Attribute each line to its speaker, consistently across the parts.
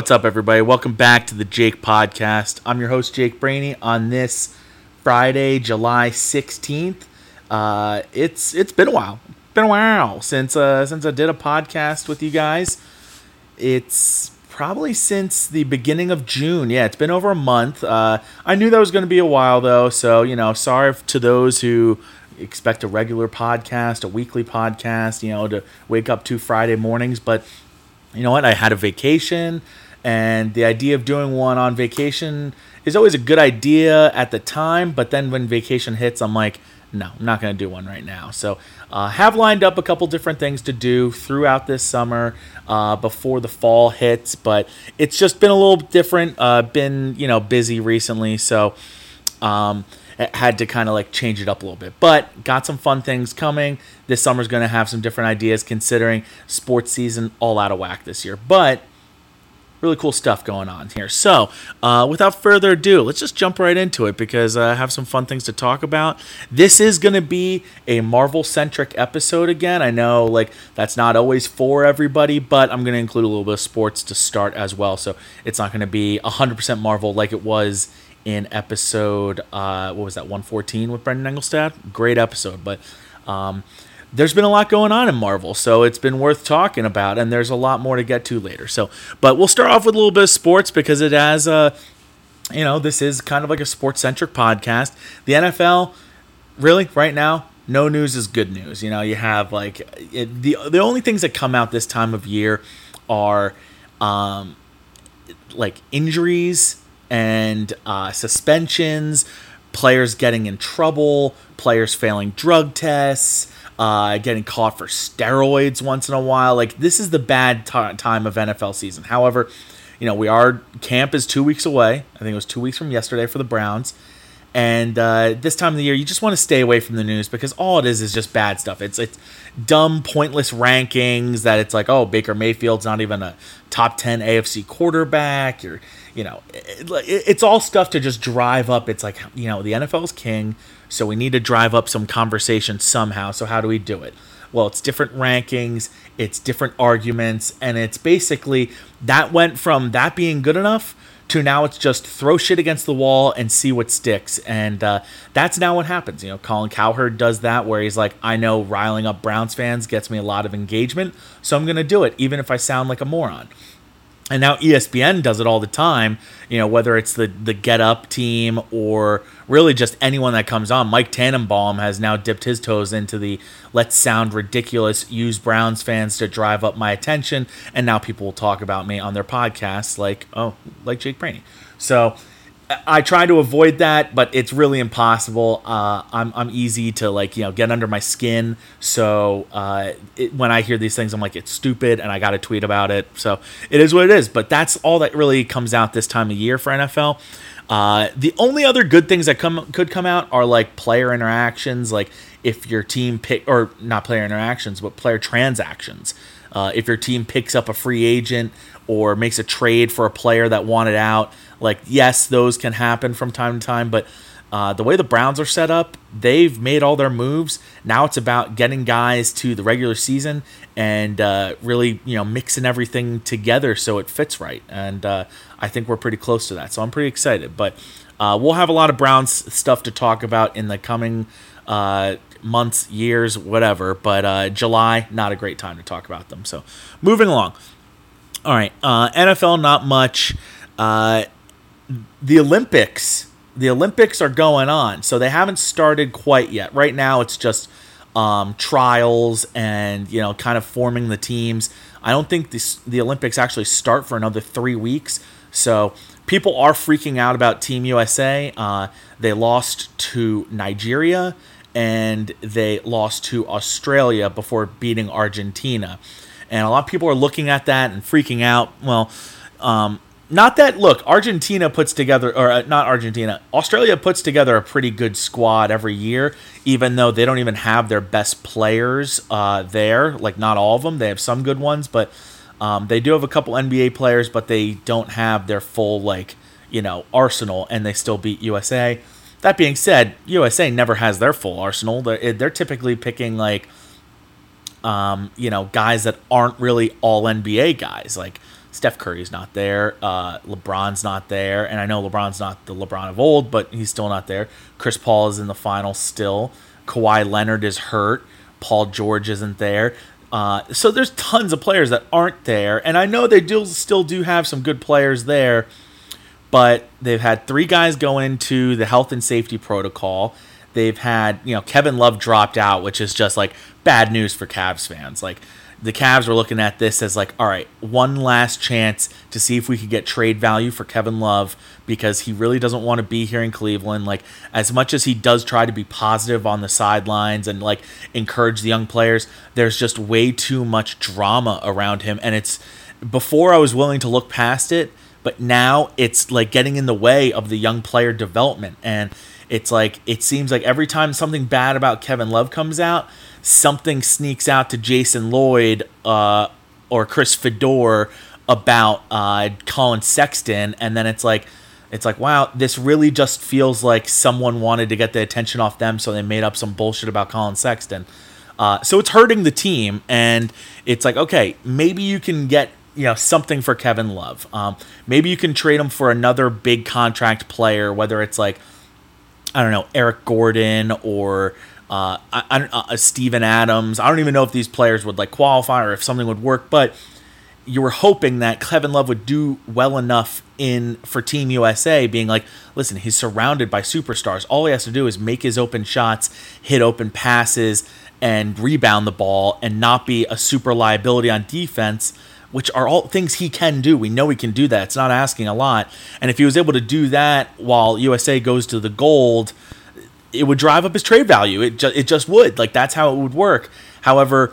Speaker 1: What's up, everybody? Welcome back to the Jake Podcast. I'm your host, Jake Brainy. On this Friday, July 16th, uh, it's it's been a while. Been a while since uh, since I did a podcast with you guys. It's probably since the beginning of June. Yeah, it's been over a month. Uh, I knew that was going to be a while though, so you know, sorry to those who expect a regular podcast, a weekly podcast, you know, to wake up to Friday mornings, but you know what? I had a vacation, and the idea of doing one on vacation is always a good idea at the time. But then when vacation hits, I'm like, no, I'm not going to do one right now. So, uh, have lined up a couple different things to do throughout this summer uh, before the fall hits, but it's just been a little different. Uh, been you know busy recently, so um, had to kind of like change it up a little bit. But got some fun things coming. This summer's going to have some different ideas considering sports season all out of whack this year. But really cool stuff going on here. So, uh, without further ado, let's just jump right into it because uh, I have some fun things to talk about. This is going to be a Marvel centric episode again. I know, like, that's not always for everybody, but I'm going to include a little bit of sports to start as well. So, it's not going to be 100% Marvel like it was in episode uh, what was that 114 with Brendan Engelstad. Great episode, but um, there's been a lot going on in Marvel, so it's been worth talking about, and there's a lot more to get to later. So, but we'll start off with a little bit of sports because it has a, uh, you know, this is kind of like a sports centric podcast. The NFL, really, right now, no news is good news. You know, you have like it, the the only things that come out this time of year are um, like injuries and uh, suspensions, players getting in trouble, players failing drug tests, uh, getting caught for steroids once in a while. Like this is the bad t- time of NFL season. However, you know we are camp is two weeks away. I think it was two weeks from yesterday for the Browns. And uh, this time of the year, you just want to stay away from the news because all it is is just bad stuff. It's it's dumb, pointless rankings that it's like, oh, Baker Mayfield's not even a top ten AFC quarterback. You're you know, it, it's all stuff to just drive up. It's like, you know, the NFL's king, so we need to drive up some conversation somehow. So, how do we do it? Well, it's different rankings, it's different arguments, and it's basically that went from that being good enough to now it's just throw shit against the wall and see what sticks. And uh, that's now what happens. You know, Colin Cowherd does that where he's like, I know riling up Browns fans gets me a lot of engagement, so I'm going to do it, even if I sound like a moron and now ESPN does it all the time. You know, whether it's the the Get Up team or really just anyone that comes on. Mike Tannenbaum has now dipped his toes into the let's sound ridiculous, use Browns fans to drive up my attention, and now people will talk about me on their podcasts like oh, like Jake Brainy. So I try to avoid that, but it's really impossible. Uh, I'm I'm easy to like you know get under my skin. So uh, it, when I hear these things, I'm like it's stupid, and I got to tweet about it. So it is what it is. But that's all that really comes out this time of year for NFL. Uh, the only other good things that come could come out are like player interactions, like if your team pick or not player interactions, but player transactions. Uh, if your team picks up a free agent or makes a trade for a player that wanted out, like yes, those can happen from time to time, but uh, the way the Browns are set up, they've made all their moves. Now it's about getting guys to the regular season and uh, really, you know, mixing everything together so it fits right. And uh, I think we're pretty close to that. So I'm pretty excited. But uh, we'll have a lot of Browns stuff to talk about in the coming months, years, whatever. But uh, July, not a great time to talk about them. So moving along. All right, uh, NFL, not much. Uh, the Olympics, the Olympics are going on, so they haven't started quite yet. Right now, it's just um, trials and you know, kind of forming the teams. I don't think this, the Olympics actually start for another three weeks. So people are freaking out about Team USA. Uh, they lost to Nigeria and they lost to Australia before beating Argentina and a lot of people are looking at that and freaking out. Well, um, not that look, Argentina puts together, or uh, not Argentina, Australia puts together a pretty good squad every year, even though they don't even have their best players uh, there. Like, not all of them. They have some good ones, but um, they do have a couple NBA players, but they don't have their full, like, you know, arsenal, and they still beat USA. That being said, USA never has their full arsenal. They're, they're typically picking, like, um, you know, guys that aren't really all NBA guys. Like Steph Curry's not there. Uh, LeBron's not there, and I know LeBron's not the LeBron of old, but he's still not there. Chris Paul is in the final still. Kawhi Leonard is hurt. Paul George isn't there. Uh, so there's tons of players that aren't there, and I know they do still do have some good players there, but they've had three guys go into the health and safety protocol. They've had you know Kevin Love dropped out, which is just like bad news for Cavs fans. Like the Cavs were looking at this as like, all right, one last chance to see if we could get trade value for Kevin Love because he really doesn't want to be here in Cleveland. Like as much as he does try to be positive on the sidelines and like encourage the young players, there's just way too much drama around him and it's before I was willing to look past it, but now it's like getting in the way of the young player development. And it's like it seems like every time something bad about Kevin Love comes out, something sneaks out to Jason Lloyd uh, or Chris Fedor about uh, Collin Sexton, and then it's like it's like wow, this really just feels like someone wanted to get the attention off them, so they made up some bullshit about Collin Sexton. Uh, so it's hurting the team, and it's like okay, maybe you can get you know something for Kevin Love. Um, maybe you can trade him for another big contract player, whether it's like I don't know Eric Gordon or uh, I, I, uh, Steven Adams. I don't even know if these players would like qualify or if something would work, but you were hoping that Kevin Love would do well enough in for Team USA, being like, listen, he's surrounded by superstars. All he has to do is make his open shots, hit open passes, and rebound the ball, and not be a super liability on defense. Which are all things he can do. We know he can do that. It's not asking a lot. And if he was able to do that while USA goes to the gold, it would drive up his trade value. It just it just would. Like that's how it would work. However,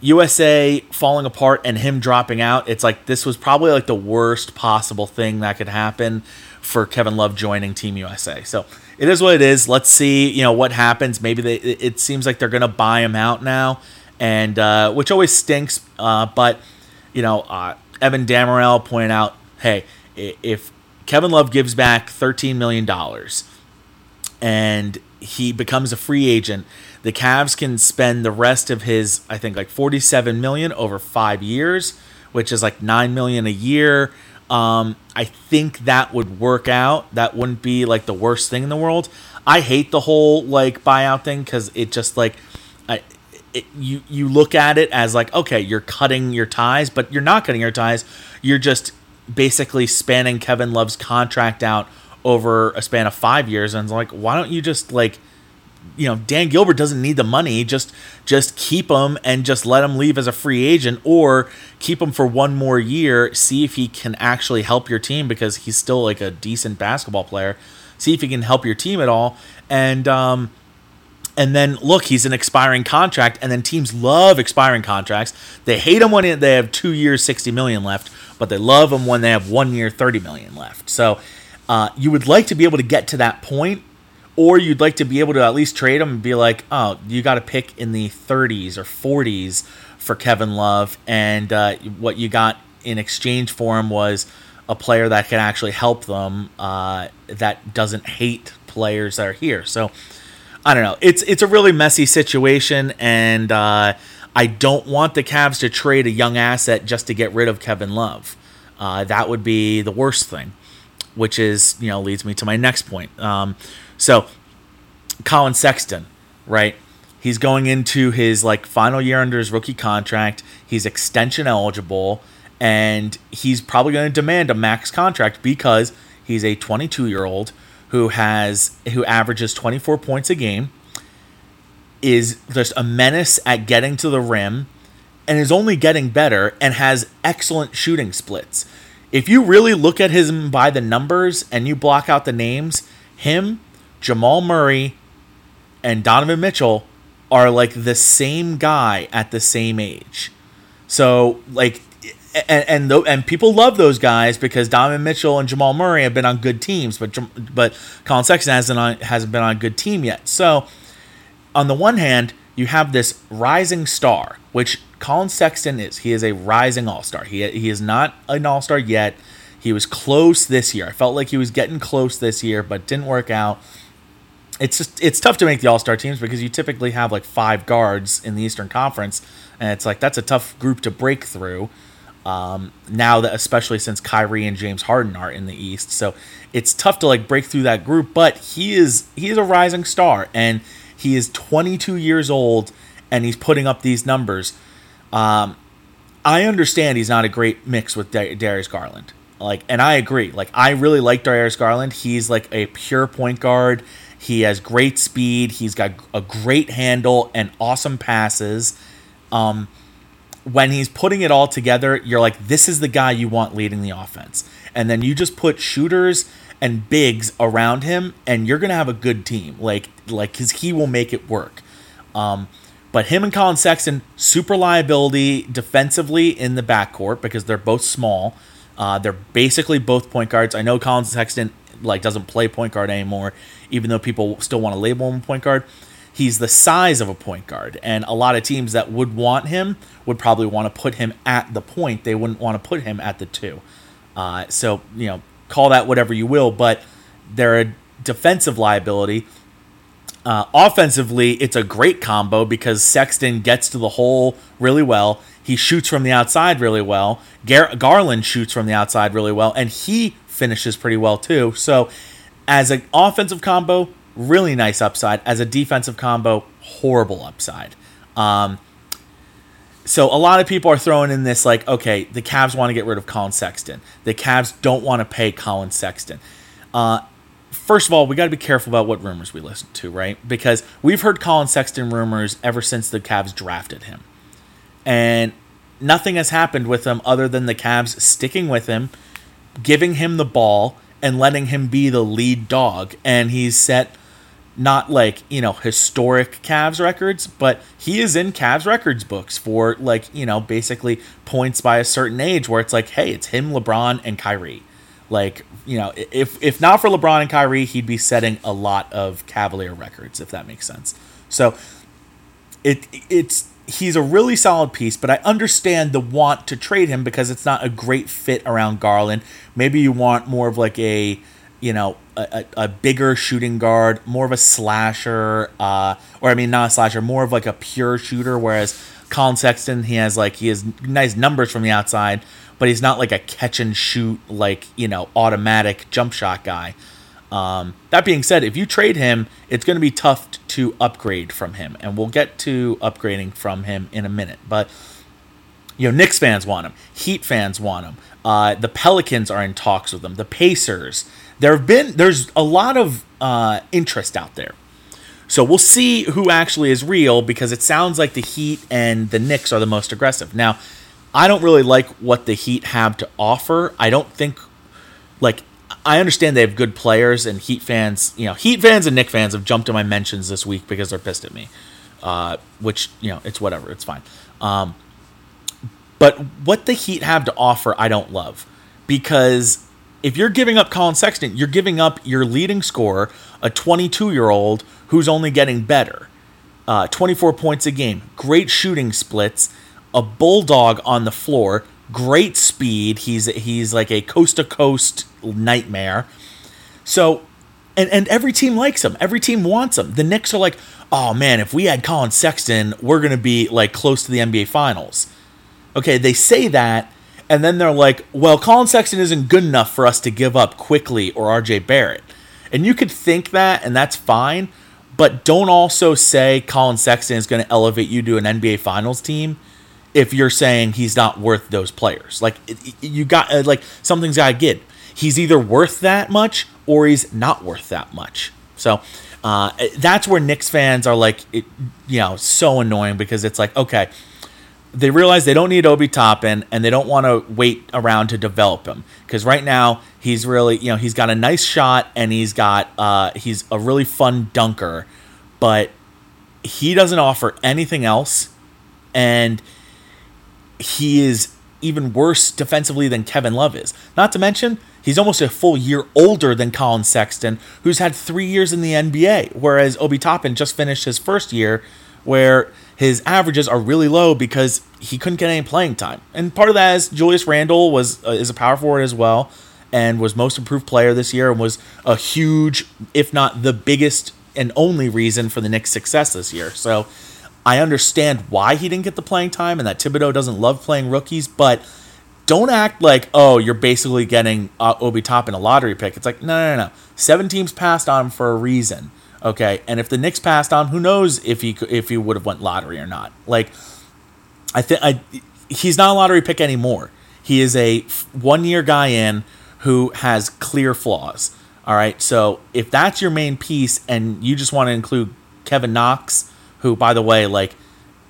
Speaker 1: USA falling apart and him dropping out, it's like this was probably like the worst possible thing that could happen for Kevin Love joining Team USA. So it is what it is. Let's see, you know, what happens. Maybe they. It seems like they're gonna buy him out now, and uh, which always stinks. Uh, but you know, uh, Evan Dammarell pointed out, hey, if Kevin Love gives back thirteen million dollars, and he becomes a free agent, the Cavs can spend the rest of his, I think, like 47 million over five years, which is like nine million a year. Um, I think that would work out. That wouldn't be like the worst thing in the world. I hate the whole like buyout thing because it just like, I, it, you you look at it as like okay, you're cutting your ties, but you're not cutting your ties. You're just basically spanning Kevin Love's contract out over a span of five years, and it's like, why don't you just like, you know, Dan Gilbert doesn't need the money. Just just keep him and just let him leave as a free agent, or keep him for one more year. See if he can actually help your team because he's still like a decent basketball player. See if he can help your team at all, and um, and then look, he's an expiring contract, and then teams love expiring contracts. They hate him when they have two years, sixty million left, but they love him when they have one year, thirty million left. So uh, you would like to be able to get to that point, or you'd like to be able to at least trade him and be like, oh, you got to pick in the 30s or 40s for Kevin Love, and uh, what you got in exchange for him was a player that can actually help them uh, that doesn't hate players that are here. So I don't know. It's it's a really messy situation, and uh, I don't want the Cavs to trade a young asset just to get rid of Kevin Love. Uh, that would be the worst thing which is you know leads me to my next point. Um, so Collin Sexton, right? He's going into his like final year under his rookie contract. He's extension eligible, and he's probably going to demand a max contract because he's a 22 year old who has who averages 24 points a game, is just a menace at getting to the rim, and is only getting better and has excellent shooting splits if you really look at him by the numbers and you block out the names, him, Jamal Murray, and Donovan Mitchell are like the same guy at the same age. So like and and, and people love those guys because Donovan Mitchell and Jamal Murray have been on good teams, but but Collin Sexton hasn't on, hasn't been on a good team yet. So on the one hand, you have this rising star, which Collin Sexton is. He is a rising all star. He, he is not an all star yet. He was close this year. I felt like he was getting close this year, but didn't work out. It's just it's tough to make the all star teams because you typically have like five guards in the Eastern Conference, and it's like that's a tough group to break through. Um, now that especially since Kyrie and James Harden are in the East, so it's tough to like break through that group. But he is he is a rising star, and he is 22 years old, and he's putting up these numbers. Um, I understand he's not a great mix with Darius Garland. Like, and I agree. Like, I really like Darius Garland. He's like a pure point guard. He has great speed. He's got a great handle and awesome passes. Um, when he's putting it all together, you're like, this is the guy you want leading the offense. And then you just put shooters and bigs around him, and you're gonna have a good team. Like, like, cause he will make it work. Um, but him and Collin Sexton, super liability defensively in the backcourt because they're both small. Uh, they're basically both point guards. I know Collin Sexton like doesn't play point guard anymore, even though people still want to label him point guard he's the size of a point guard and a lot of teams that would want him would probably want to put him at the point. They wouldn't want to put him at the two. Uh, so you know call that whatever you will but they're a defensive liability. Uh, offensively it's a great combo because sexton gets to the hole really well. He shoots from the outside really well. Gar- garland shoots from the outside really well and he finishes pretty well too. So as an offensive combo really nice upside. As a defensive combo, horrible upside. Um, so a lot of people are throwing in this like, okay, the Cavs want to get rid of Collin Sexton. The Cavs don't want to pay Collin Sexton. Uh, first of all, we got to be careful about what rumors we listen to, right? Because we've heard Collin Sexton rumors ever since the Cavs drafted him, and nothing has happened with him other than the Cavs sticking with him, giving him the ball, and letting him be the lead dog. And he's set not like you know historic Cavs records, but he is in Cavs records books for like you know basically points by a certain age where it's like, hey, it's him, LeBron, and Kyrie. Like you know, if if not for LeBron and Kyrie, he'd be setting a lot of Cavalier records, if that makes sense. So it it's he's a really solid piece, but I understand the want to trade him because it's not a great fit around Garland. Maybe you want more of like a you know, a, a, bigger shooting guard, more of a slasher, uh, or I mean, not a slasher, more of like a pure shooter. Whereas Collin Sexton, he has like he has nice numbers from the outside, but he's not like a catch and shoot like you know automatic jump shot guy. Um, that being said, if you trade him, it's going to be tough to upgrade from him, and we'll get to upgrading from him in a minute. But you know, Knicks fans want him, Heat fans want him. Uh, the Pelicans are in talks with him. The Pacers there have been there's a lot of uh, interest out there. So we'll see who actually is real because it sounds like the Heat and the Knicks are the most aggressive. Now, I don't really like what the Heat have to offer. I don't think like I understand they have good players and Heat fans, you know, Heat fans and Knicks fans have jumped in my mentions this week because they're pissed at me. Uh, which, you know, it's whatever, it's fine. Um, but what the Heat have to offer, I don't love because if you're giving up Collin Sexton, you're giving up your leading scorer, a 22 year old who's only getting better. Uh, 24 points a game, great shooting splits, a bulldog on the floor, great speed. He's he's like a coast to coast nightmare. So, and and every team likes him. Every team wants him. The Knicks are like, oh man, if we had Collin Sexton, we're gonna be like close to the NBA Finals. Okay, they say that, and then they're like, well, Collin Sexton isn't good enough for us to give up quickly or RJ Barrett. And you could think that, and that's fine, but don't also say Collin Sexton is going to elevate you to an NBA Finals team if you're saying he's not worth those players. Like, you got, uh, like, something's got to get. He's either worth that much or he's not worth that much. So, uh, that's where Knicks fans are like, it, you know, so annoying because it's like, okay, they realize they don't need Obi Toppin and they don't want to wait around to develop him because right now he's really you know he's got a nice shot and he's got uh, he's a really fun dunker, but he doesn't offer anything else, and he is even worse defensively than Kevin Love is. Not to mention he's almost a full year older than Collin Sexton, who's had three years in the NBA, whereas Obi Toppin just finished his first year, where his averages are really low because he couldn't get any playing time. And part of that is Julius Randle was uh, is a power forward as well and was most improved player this year and was a huge, if not the biggest and only reason for the Knicks' success this year. So I understand why he didn't get the playing time and that Thibodeau doesn't love playing rookies, but don't act like oh you're basically getting uh, Obi Toppin a lottery pick. It's like no no no. Seven teams passed on him for a reason. Okay, and if the Knicks passed on, who knows if he if he would have went lottery or not? Like, I think I he's not a lottery pick anymore. He is a one year guy in who has clear flaws. All right, so if that's your main piece and you just want to include Kevin Knox, who by the way, like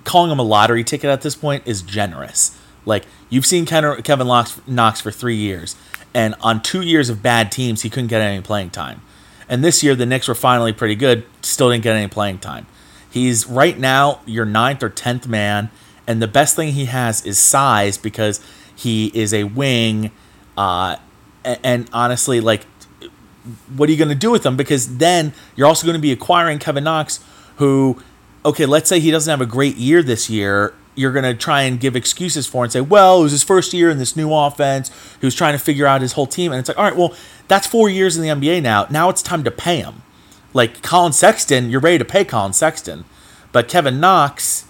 Speaker 1: calling him a lottery ticket at this point is generous. Like you've seen Kevin Knox for three years, and on two years of bad teams, he couldn't get any playing time. And this year, the Knicks were finally pretty good, still didn't get any playing time. He's right now your ninth or tenth man, and the best thing he has is size because he is a wing. Uh, and, honestly, like, what are you going to do with him? Because then you're also going to be acquiring Kevin Knox, who, okay, let's say he doesn't have a great year this year, you're going to try and give excuses for and say, well, it was his first year in this new offense. He was trying to figure out his whole team. And it's like, all right, well, that's four years in the NBA now. Now it's time to pay him. Like Collin Sexton, you're ready to pay Collin Sexton. But Kevin Knox,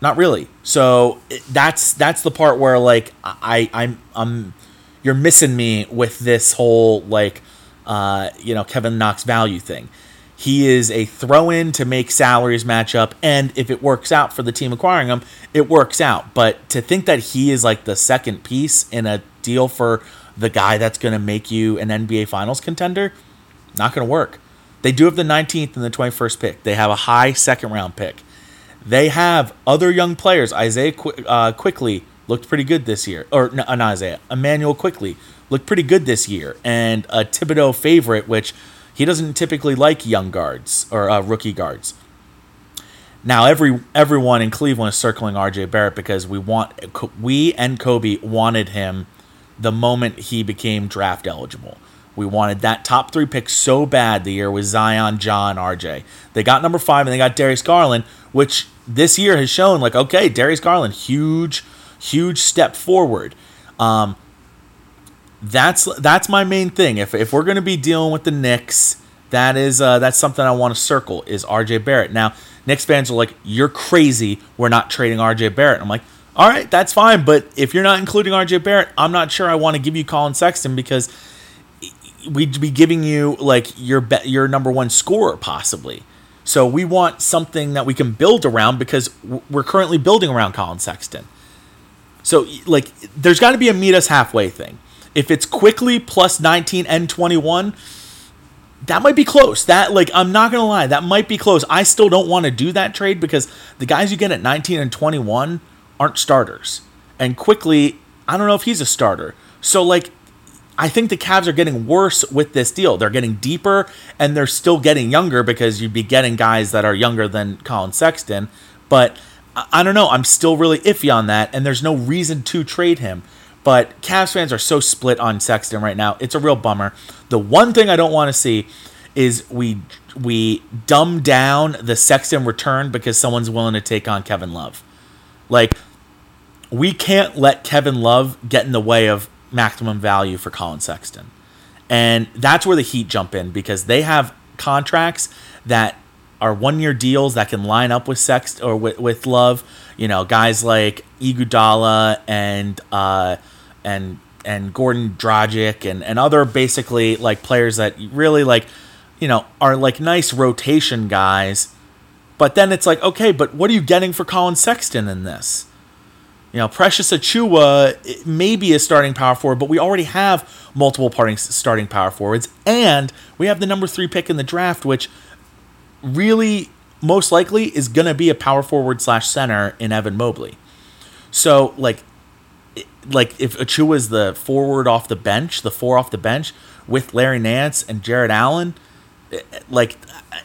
Speaker 1: not really. So that's that's the part where like I I'm I'm you're missing me with this whole like uh you know Kevin Knox value thing. He is a throw in to make salaries match up. And if it works out for the team acquiring him, it works out. But to think that he is like the second piece in a deal for the guy that's going to make you an NBA Finals contender, not going to work. They do have the 19th and the 21st pick. They have a high second round pick. They have other young players. Isaiah Qu- uh, Quickley looked pretty good this year. Or no, not Isaiah. Immanuel Quickley looked pretty good this year. And a Thibodeau favorite, which – he doesn't typically like young guards or uh, rookie guards. Now every everyone in Cleveland is circling RJ Barrett because we want we and Kobe wanted him the moment he became draft eligible. We wanted that top three pick so bad the year with Zion, John, RJ. They got number five and they got Darius Garland, which this year has shown like okay, Darius Garland, huge, huge step forward. Um, that's that's my main thing. If if we're going to be dealing with the Knicks, that is uh, that's something I want to circle is RJ Barrett. Now, Knicks fans are like, "You're crazy. We're not trading RJ Barrett." I'm like, "All right, that's fine, but if you're not including RJ Barrett, I'm not sure I want to give you Collin Sexton because we'd be giving you like your be- your number one scorer possibly." So we want something that we can build around because we're currently building around Collin Sexton. So like, there's got to be a meet us halfway thing. If it's Quickley plus 19 and 21, that might be close. That like I'm not gonna lie, that might be close. I still don't want to do that trade because the guys you get at 19 and 21 aren't starters. And Quickley, I don't know if he's a starter. So like I think the Cavs are getting worse with this deal. They're getting deeper and they're still getting younger because you'd be getting guys that are younger than Collin Sexton. But I don't know. I'm still really iffy on that, and there's no reason to trade him. But Cavs fans are so split on Sexton right now. It's a real bummer. The one thing I don't want to see is we we dumb down the Sexton return because someone's willing to take on Kevin Love. Like we can't let Kevin Love get in the way of maximum value for Collin Sexton. And that's where the Heat jump in because they have contracts that are one year deals that can line up with Sext or with, with Love. You know, guys like Iguodala and uh, and and Goran Dragic and and other basically like players that really like you know are like nice rotation guys. But then it's like, okay, but what are you getting for Collin Sexton in this? You know, Precious Achiuwa may be a starting power forward, but we already have multiple starting power forwards, and we have the number three pick in the draft, which really most likely is going to be a power forward slash center in Evan Mobley. So, like, like if Achiuwa is the forward off the bench, the four off the bench with Larry Nance and Jarrett Allen, eh, like,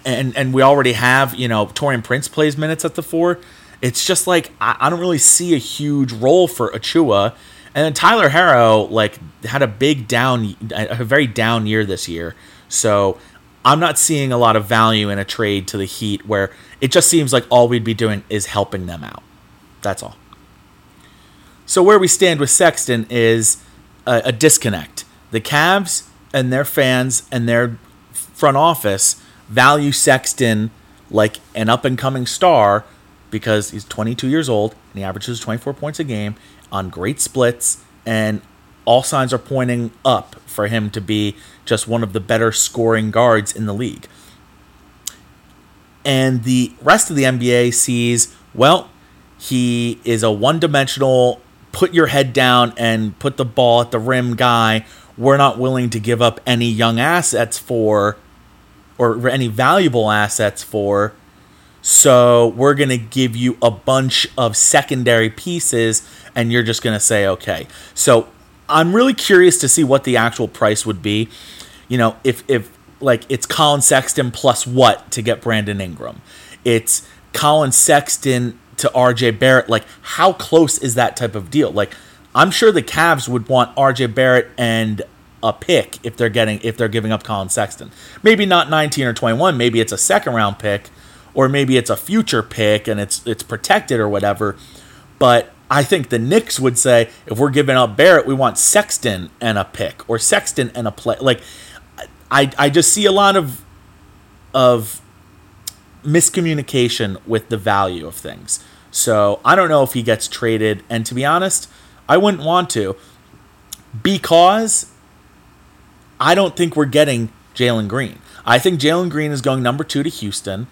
Speaker 1: and and we already have you know Taurean Prince plays minutes at the four. It's just like I, I don't really see a huge role for Achiuwa, And then Tyler Herro like had a big down, a very down year this year. So I'm not seeing a lot of value in a trade to the Heat where it just seems like all we'd be doing is helping them out. That's all. So where we stand with Sexton is a, a disconnect. The Cavs and their fans and their front office value Sexton like an up and coming star because he's 22 years old and he averages 24 points a game on great splits and all signs are pointing up for him to be just one of the better scoring guards in the league. And the rest of the NBA sees, well, he is a one dimensional, put your head down and put the ball at the rim guy. We're not willing to give up any young assets for, or any valuable assets for. So we're going to give you a bunch of secondary pieces, and you're just going to say, okay. So I'm really curious to see what the actual price would be. You know, if if like it's Collin Sexton plus what to get Brandon Ingram? It's Collin Sexton to RJ Barrett. Like, how close is that type of deal? Like, I'm sure the Cavs would want RJ Barrett and a pick if they're getting if they're giving up Collin Sexton. Maybe not 19 or 21. Maybe it's a second round pick, or maybe it's a future pick and it's it's protected or whatever. But I think the Knicks would say if we're giving up Barrett, we want Sexton and a pick or Sexton and a play. Like I I just see a lot of of miscommunication with the value of things. So I don't know if he gets traded, and to be honest, I wouldn't want to because I don't think we're getting Jalen Green. I think Jalen Green is going number two to Houston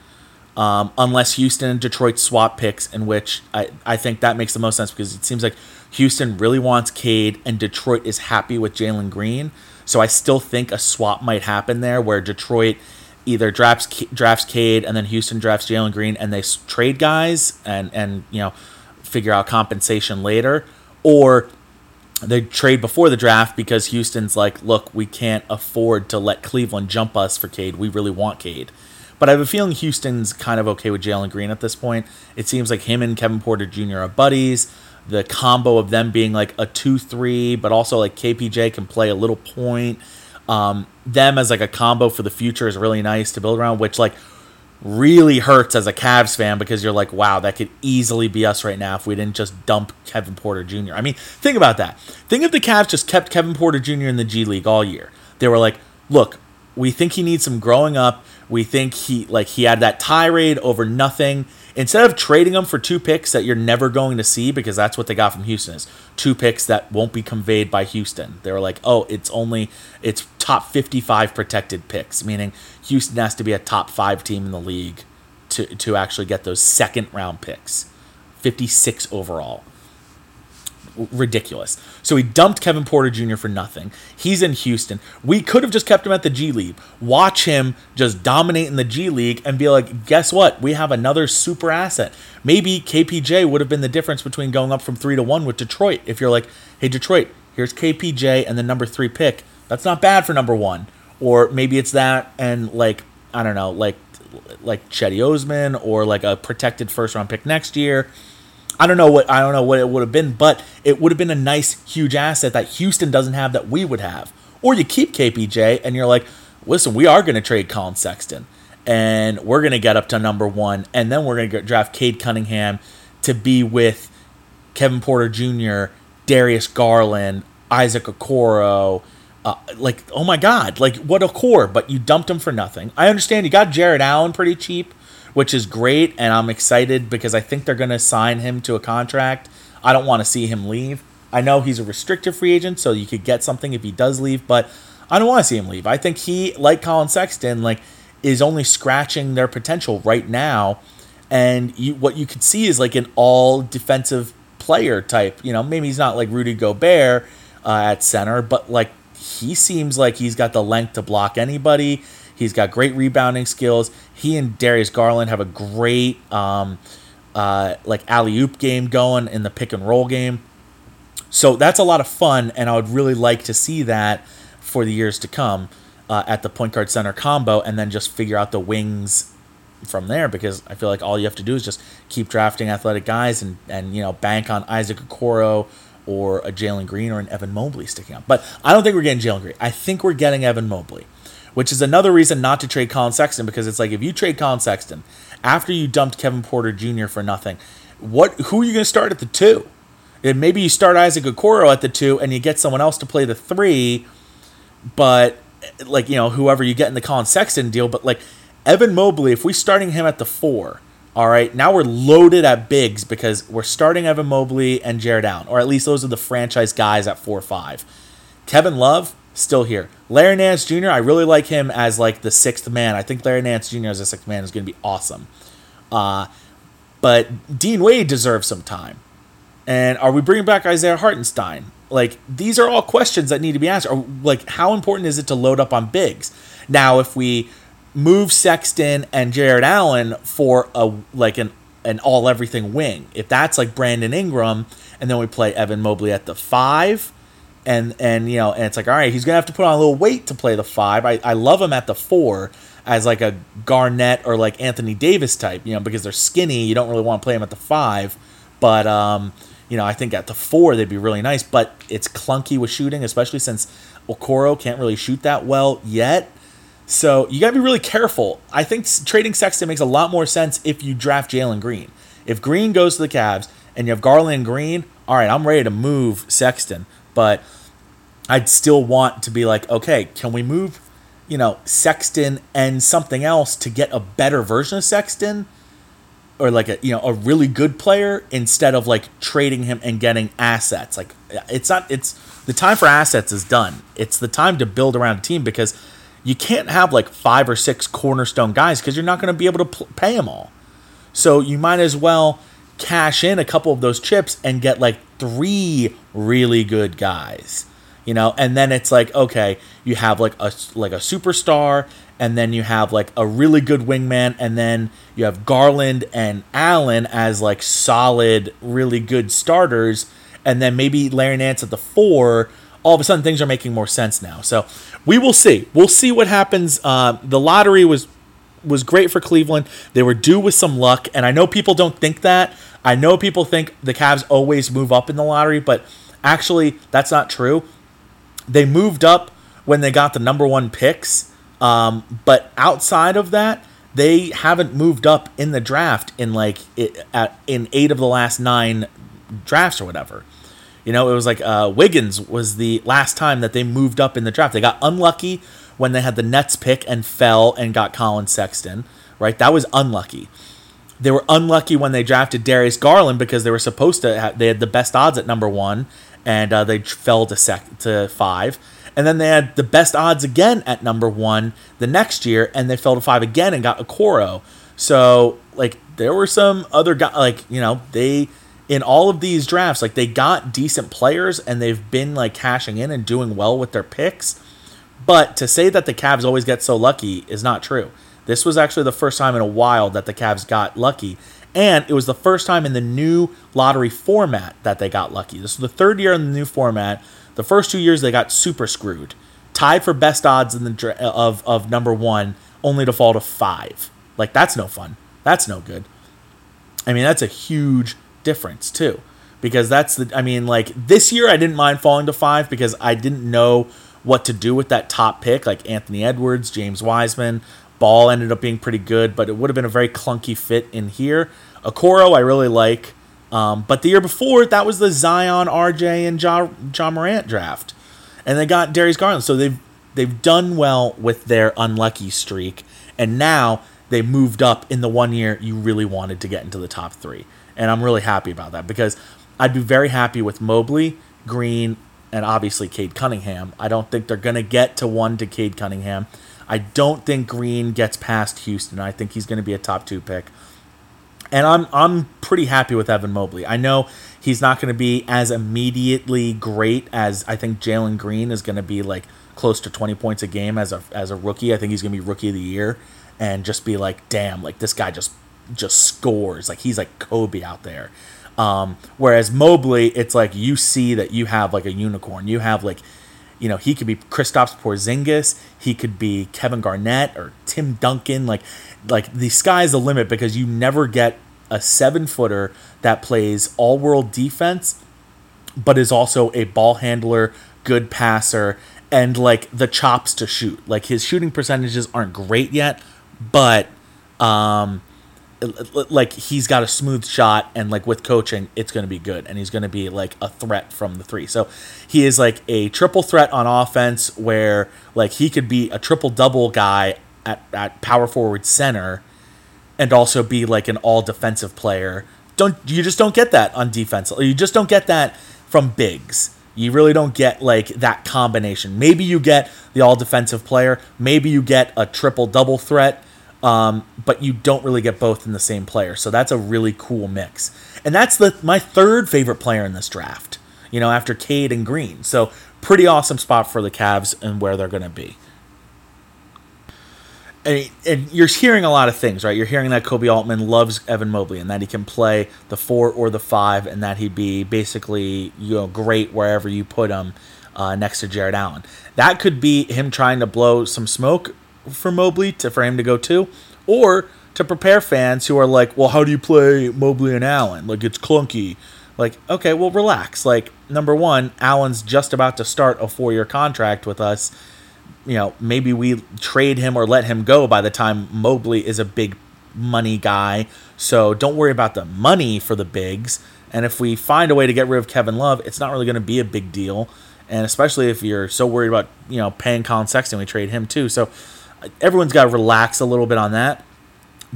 Speaker 1: um, unless Houston and Detroit swap picks, in which I, I think that makes the most sense because it seems like Houston really wants Cade and Detroit is happy with Jalen Green. So I still think a swap might happen there where Detroit either drafts drafts Cade and then Houston drafts Jalen Green and they trade guys and and you know figure out compensation later, or they trade before the draft because Houston's like, look, we can't afford to let Cleveland jump us for Cade. We really want Cade. But I have a feeling Houston's kind of okay with Jalen Green at this point. It seems like him and Kevin Porter Jr. are buddies. The combo of them being like a 2 3, but also like KPJ can play a little point. Um, them as like a combo for the future is really nice to build around, which like really hurts as a Cavs fan because you're like, wow, that could easily be us right now if we didn't just dump Kevin Porter Jr. I mean, think about that. Think if the Cavs just kept Kevin Porter Jr. in the G League all year. They were like, look, we think he needs some growing up. We think he like he had that tirade over nothing. Instead of trading them for two picks that you're never going to see because that's what they got from Houston is two picks that won't be conveyed by Houston. They were like, "Oh, it's only it's top 55 protected picks," meaning Houston has to be a top 5 team in the league to to actually get those second round picks. 56 overall ridiculous. So he dumped Kevin Porter Jr. for nothing. He's in Houston. We could have just kept him at the G League. Watch him just dominate in the G League and be like, guess what? We have another super asset. Maybe KPJ would have been the difference between going up from three to one with Detroit. If you're like, hey, Detroit, here's KPJ and the number three pick. That's not bad for number one. Or maybe it's that and like, I don't know, like like Cedi Osman or like a protected first round pick next year I don't know what I don't know what it would have been, but it would have been a nice, huge asset that Houston doesn't have that we would have. Or you keep KPJ and you're like, listen, we are going to trade Collin Sexton, and we're going to get up to number one, and then we're going to draft Cade Cunningham to be with Kevin Porter Jr., Darius Garland, Isaac Okoro. Uh, like, oh my God, like what a core, but you dumped him for nothing. I understand you got Jarrett Allen pretty cheap, which is great. And I'm excited because I think they're going to sign him to a contract. I don't want to see him leave. I know he's a restricted free agent, so you could get something if he does leave, but I don't want to see him leave. I think he, like Collin Sexton, like is only scratching their potential right now. And you, what you could see is like an all defensive player type. You know, maybe he's not like Rudy Gobert uh, at center, but like he seems like he's got the length to block anybody. He's got great rebounding skills. He and Darius Garland have a great um, uh, like alley oop game going in the pick and roll game. So that's a lot of fun, and I would really like to see that for the years to come uh, at the point guard center combo, and then just figure out the wings from there because I feel like all you have to do is just keep drafting athletic guys and and you know bank on Isaac Okoro or a Jalen Green or an Evan Mobley sticking up. But I don't think we're getting Jalen Green. I think we're getting Evan Mobley which is another reason not to trade Collin Sexton because it's like if you trade Collin Sexton after you dumped Kevin Porter Jr. for nothing, what who are you going to start at the two? And maybe you start Isaac Okoro at the two and you get someone else to play the three, but like you know whoever you get in the Collin Sexton deal, but like Evan Mobley, if we starting him at the four All right, now we're loaded at bigs because we're starting Evan Mobley and Jarrett Allen, or at least those are the franchise guys at four five. Kevin Love still here. Larry Nance Jr. I really like him as like the sixth man. I think Larry Nance Jr. as a sixth man is going to be awesome. Uh, but Dean Wade deserves some time. And are we bringing back Isaiah Hartenstein? Like these are all questions that need to be answered. Or, like how important is it to load up on bigs? Now, if we move Sexton and Jarrett Allen for a like an an all everything wing. If that's like Brandon Ingram, and then we play Evan Mobley at the five, and and you know, and it's like all right, he's gonna have to put on a little weight to play the five. I, I love him at the four as like a Garnett or like Anthony Davis type, you know, because they're skinny. You don't really want to play him at the five, but um, you know, I think at the four they'd be really nice. But it's clunky with shooting, especially since Okoro can't really shoot that well yet. So you got to be really careful. I think trading Sexton makes a lot more sense if you draft Jalen Green. If Green goes to the Cavs and you have Garland Green, all right, I'm ready to move Sexton. But I'd still want to be like, okay, can we move, you know, Sexton and something else to get a better version of Sexton? Or like a you know a really good player instead of like trading him and getting assets. Like it's not it's the time for assets is done. It's the time to build around a team because you can't have like five or six cornerstone guys because you're not going to be able to pl- pay them all. So you might as well cash in a couple of those chips and get like three really good guys. You know, and then it's like okay, you have like a like a superstar and then you have like a really good wingman and then you have Garland and Allen as like solid really good starters and then maybe Larry Nance at the 4 all of a sudden things are making more sense now. So we will see. We'll see what happens. Uh, the lottery was was great for Cleveland. They were due with some luck, and I know people don't think that. I know people think the Cavs always move up in the lottery, but actually that's not true. They moved up when they got the number one picks, um, but outside of that, they haven't moved up in the draft in like it, at, in eight of the last nine drafts or whatever. You know, it was like uh, Wiggins was the last time that they moved up in the draft. They got unlucky when they had the Nets pick and fell and got Collin Sexton, right? That was unlucky. They were unlucky when they drafted Darius Garland because they were supposed to. Have, they had the best odds at number one, and uh, they fell to sec to five. And then they had the best odds again at number one the next year, and they fell to five again and got Okoro. So like there were some other guys like you know they in all of these drafts, like they got decent players and they've been like cashing in and doing well with their picks. But to say that the Cavs always get so lucky is not true. This was actually the first time in a while that the Cavs got lucky. And it was the first time in the new lottery format that they got lucky. This is the third year in the new format. The first two years they got super screwed, tied for best odds in the uh, of of number one, only to fall to five. Like that's no fun. That's no good. I mean that's a huge difference too because that's the I mean like this year I didn't mind falling to 5 because I didn't know what to do with that top pick like Anthony Edwards, James Wiseman, Ball ended up being pretty good, but it would have been a very clunky fit in here. Okoro I really like. Um, but the year before, that was the Zion, RJ, and Ja, Ja Morant draft, and they got Darius Garland. So they've they've done well with their unlucky streak, and now they moved up in the one year you really wanted to get into the top three and I'm really happy about that because I'd be very happy with Mobley, Green, and obviously Cade Cunningham. I don't think they're going to get to one to Cade Cunningham. I don't think Green gets past Houston. I think he's going to be a top two pick. And I'm I'm pretty happy with Evan Mobley. I know he's not going to be as immediately great as I think Jalen Green is going to be like close to 20 points a game as a as a rookie. I think he's going to be rookie of the year and just be like, damn, like this guy just just scores. Like he's like Kobe out there. Um, whereas Mobley, it's like you see that you have like a unicorn. You have like, you know, he could be Kristaps Porzingis. He could be Kevin Garnett or Tim Duncan. Like, like the sky's the limit because you never get a seven footer that plays all world defense, but is also a ball handler, good passer, and like the chops to shoot. Like his shooting percentages aren't great yet, but um, like he's got a smooth shot and like with coaching it's going to be good and he's going to be like a threat from the three so he is like a triple threat on offense where like he could be a triple double guy at, at power forward center and also be like an all defensive player. Don't you just don't get that on defense? You just don't get that from bigs. You really don't get like that combination. Maybe you get the all defensive player. Maybe you get a triple double threat. Um, but you don't really get both in the same player. So that's a really cool mix. And that's the my third favorite player in this draft. You know, after Cade and Green. So pretty awesome spot for the Cavs and where they're going to be. And, and you're hearing a lot of things, right? You're hearing that Koby Altman loves Evan Mobley and that he can play the four or the five, and that he'd be basically you know great wherever you put him uh, next to Jarrett Allen. That could be him trying to blow some smoke for Mobley to for him to go to, or to prepare fans who are like, well, how do you play Mobley and Allen? Like it's clunky. Like okay, well relax. Like number one, Allen's just about to start a four year contract with us you know, maybe we trade him or let him go by the time Mobley is a big money guy. So don't worry about the money for the bigs. And if we find a way to get rid of Kevin Love, it's not really going to be a big deal. And especially if you're so worried about, you know, paying Collin Sexton, we trade him too. So everyone's got to relax a little bit on that.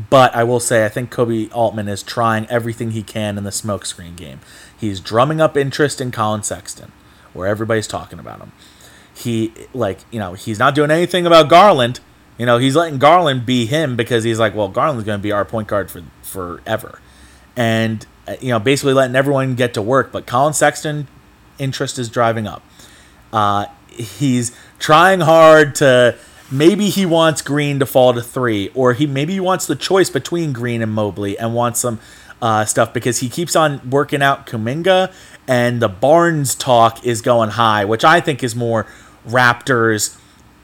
Speaker 1: But I will say, I think Koby Altman is trying everything he can in the smokescreen game. He's drumming up interest in Collin Sexton, where everybody's talking about him he like you know he's not doing anything about Garland. You know he's letting Garland be him because he's like, well, Garland's going to be our point guard for forever, and uh, you know basically letting everyone get to work. But Collin Sexton interest is driving up. Uh, he's trying hard to maybe he wants Green to fall to three, or he maybe he wants the choice between Green and Mobley and wants some uh, stuff because he keeps on working out Kuminga and the Barnes talk is going high, which I think is more Raptors,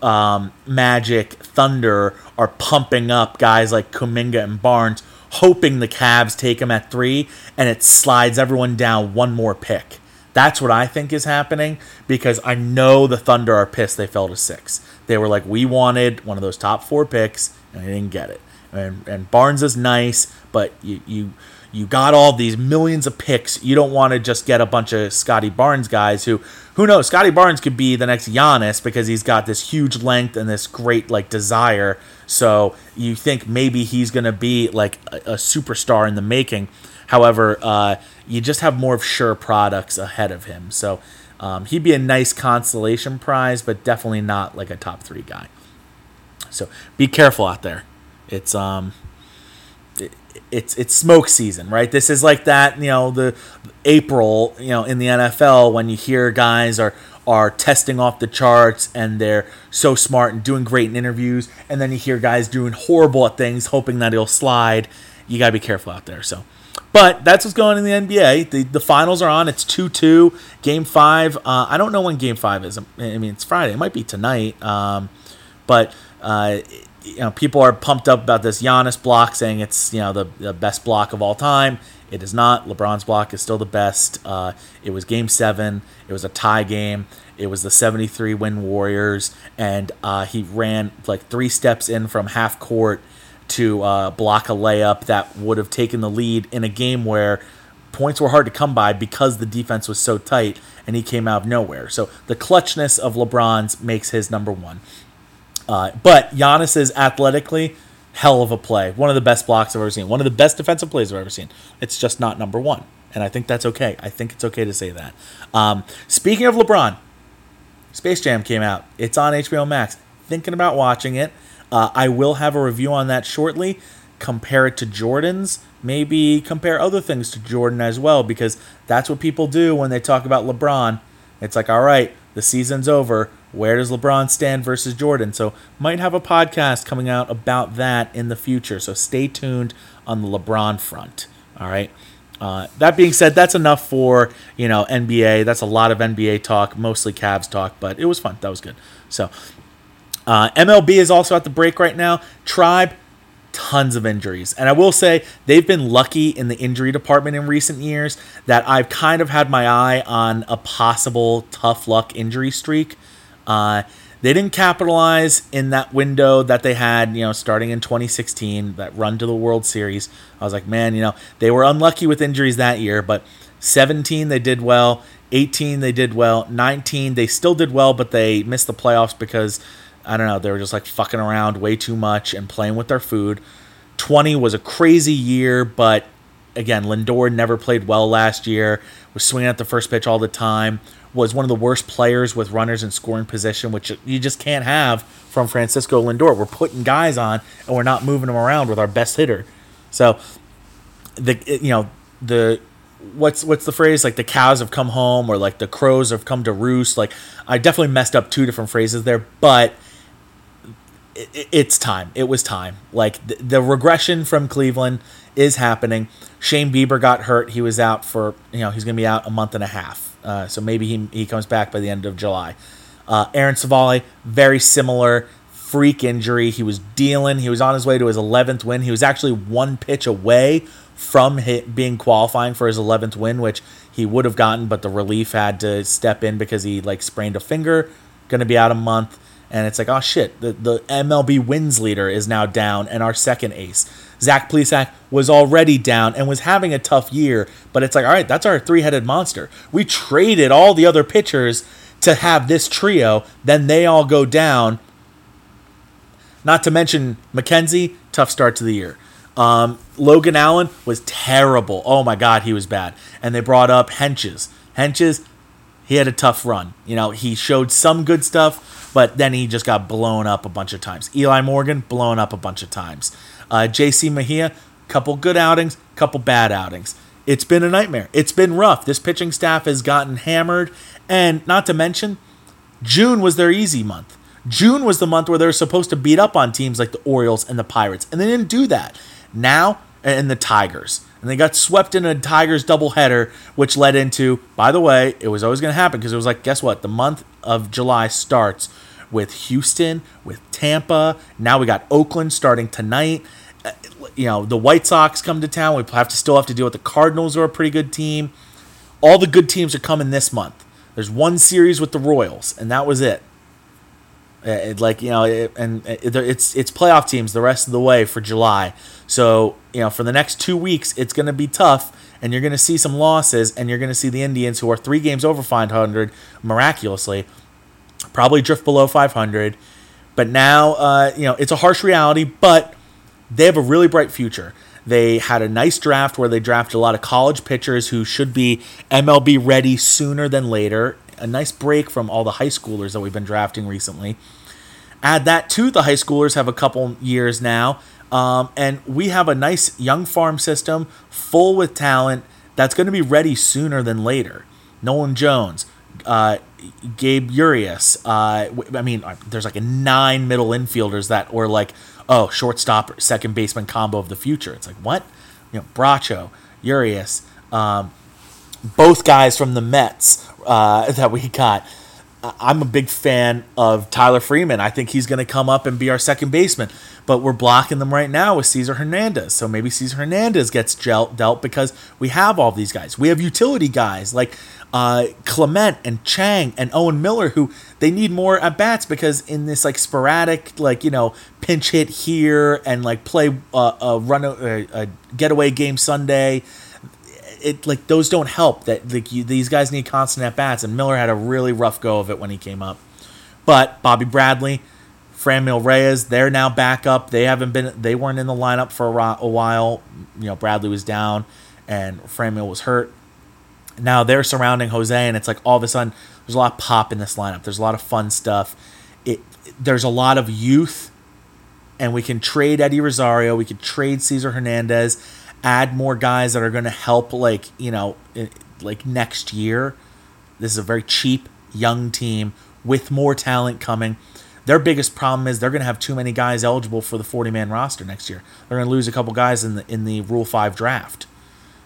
Speaker 1: um, Magic, Thunder are pumping up guys like Kuminga and Barnes, hoping the Cavs take him at three, and it slides everyone down one more pick. That's what I think is happening because I know the Thunder are pissed they fell to six. They were like, we wanted one of those top four picks, and they didn't get it. And, and Barnes is nice, but you, you you got all these millions of picks. You don't want to just get a bunch of Scottie Barnes guys who, who knows? Scottie Barnes could be the next Giannis because he's got this huge length and this great like desire. So you think maybe he's to be like a, a, superstar in the making. However, uh, you just have more of sure products ahead of him. So um, he'd be a nice consolation prize, but definitely not like a top three guy. So be careful out there. It's um it's it's smoke season, right? This is like that, you know, the April, you know, in the NFL when you hear guys are are testing off the charts and they're so smart and doing great in interviews, and then you hear guys doing horrible at things, hoping that he'll slide. You gotta be careful out there. So, but that's what's going on in the NBA. The the finals are on. It's two two. Game five. Uh, I don't know when Game five is. I mean, it's Friday. It might be tonight. Um, but uh, you know, people are pumped up about this Giannis block, saying it's you know the, the best block of all time. It is not. LeBron's block is still the best. Uh, it was Game Seven. It was a tie game. It was the 73 win Warriors, and uh, he ran like three steps in from half court to uh, block a layup that would have taken the lead in a game where points were hard to come by because the defense was so tight, and he came out of nowhere. So the clutchness of LeBron's makes his number one. Uh, but Giannis is athletically hell of a play. One of the best blocks I've ever seen. One of the best defensive plays I've ever seen. It's just not number one. And I think that's okay. I think it's okay to say that. Um, speaking of LeBron, Space Jam came out. It's on HBO Max. Thinking about watching it. Uh, I will have a review on that shortly. Compare it to Jordan's. Maybe compare other things to Jordan as well, because that's what people do when they talk about LeBron. It's like, all right, the season's over where does LeBron stand versus Jordan? So might have a podcast coming out about that in the future. So stay tuned on the LeBron front. All right. Uh, that being said, that's enough for you know NBA. That's a lot of NBA talk, mostly Cavs talk, but it was fun. That was good. So uh, MLB is also at the break right now. Tribe tons of injuries. And I will say they've been lucky in the injury department in recent years that I've kind of had my eye on a possible tough luck injury streak. Uh, they didn't capitalize in that window that they had, you know, starting in 2016, that run to the World Series. I was like, man, you know, they were unlucky with injuries that year, but 17 they did well, 18 they did well, 19 they still did well, but they missed the playoffs because I don't know, they were just like fucking around way too much and playing with their food. 20 was a crazy year, but again, Lindor never played well last year. Was swinging at the first pitch all the time. Was one of the worst players with runners in scoring position, which you just can't have from Francisco Lindor. We're putting guys on and we're not moving them around with our best hitter. So the you know the what's what's the phrase like the cows have come home or like the crows have come to roost like i definitely messed up two different phrases there but it, it's time. It was time. Like the, the, regression from cleveland is happening. Shane bieber got hurt. He was out for you know he's going to be out a month and a half. Uh, so maybe he, he comes back by the end of july. Uh, aaron Civale, very similar freak injury. He was dealing he was on his way to his 11th win. He was actually one pitch away from being qualifying for his 11th win, which he would have gotten, but the relief had to step in because he like sprained a finger, going to be out a month. And it's like, oh shit, the, the MLB wins leader is now down, and our second ace. Zach Plesac was already down and was having a tough year, but it's like, all right, that's our three headed monster. We traded all the other pitchers to have this trio, then they all go down. Not to mention McKenzie, tough start to the year. Um, Logan Allen was terrible. Oh my God, he was bad. And they brought up Hentges. Hentges, he had a tough run. You know, he showed some good stuff, but then he just got blown up a bunch of times. Eli Morgan, blown up a bunch of times. Uh, JC Mejia, couple good outings, couple bad outings. It's been a nightmare. It's been rough. This pitching staff has gotten hammered. And not to mention, June was their easy month. June was the month where they were supposed to beat up on teams like the Orioles and the Pirates, and they didn't do that. Now, and the Tigers. And they got swept in a Tigers doubleheader, which led into, by the way, it was always going to happen because it was like, guess what? The month of July starts with Houston, with Tampa. Now we got Oakland starting tonight. Uh, you know, the White Sox come to town. We have to still have to deal with the Cardinals, who are a pretty good team. All the good teams are coming this month. There's one series with the Royals, and that was it. Uh, it, like you know, it, and it, it's it's playoff teams the rest of the way for July. So you know, for the next two weeks, it's going to be tough, and you're going to see some losses, and you're going to see the Indians, who are three games over 500, miraculously, probably drift below 500. But now, uh, you know, it's a harsh reality, but they have a really bright future. They had a nice draft where they drafted a lot of college pitchers who should be MLB ready sooner than later a nice break from all the high schoolers that we've been drafting recently. Add that to the high schoolers have a couple years now, um, and we have a nice young farm system full with talent that's going to be ready sooner than later. Nolan Jones, uh, Gabe Arias. Uh, I mean, uh, there's like a nine middle infielders that were like, oh, shortstop, second baseman combo of the future. It's like what? You know, Bracho, Arias, um, both guys from the Mets uh, that we got. I'm a big fan of Tyler Freeman. I think he's going to come up and be our second baseman. But we're blocking them right now with Cesar Hernandez. So maybe Cesar Hernandez gets dealt because we have all these guys. We have utility guys like uh, Clement and Chang and Owen Miller who they need more at bats because in this like sporadic like you know pinch hit here and like play uh, a run a, a getaway game Sunday it like those don't help. That like you, these guys need constant at bats, and Miller had a really rough go of it when he came up. But Bobby Bradley, Franmil Reyes, they're now back up. They haven't been, they weren't in the lineup for a, a while. You know, Bradley was down, and Franmil was hurt. Now they're surrounding Jose, and it's like all of a sudden there's a lot of pop in this lineup. There's a lot of fun stuff. It there's a lot of youth, and we can trade Eddie Rosario. We could trade Cesar Hernandez add more guys that are going to help like you know like next year. This is a very cheap young team with more talent coming. Their biggest problem is they're going to have too many guys eligible for the 40 man roster next year. They're going to lose a couple guys in the in the rule 5 draft.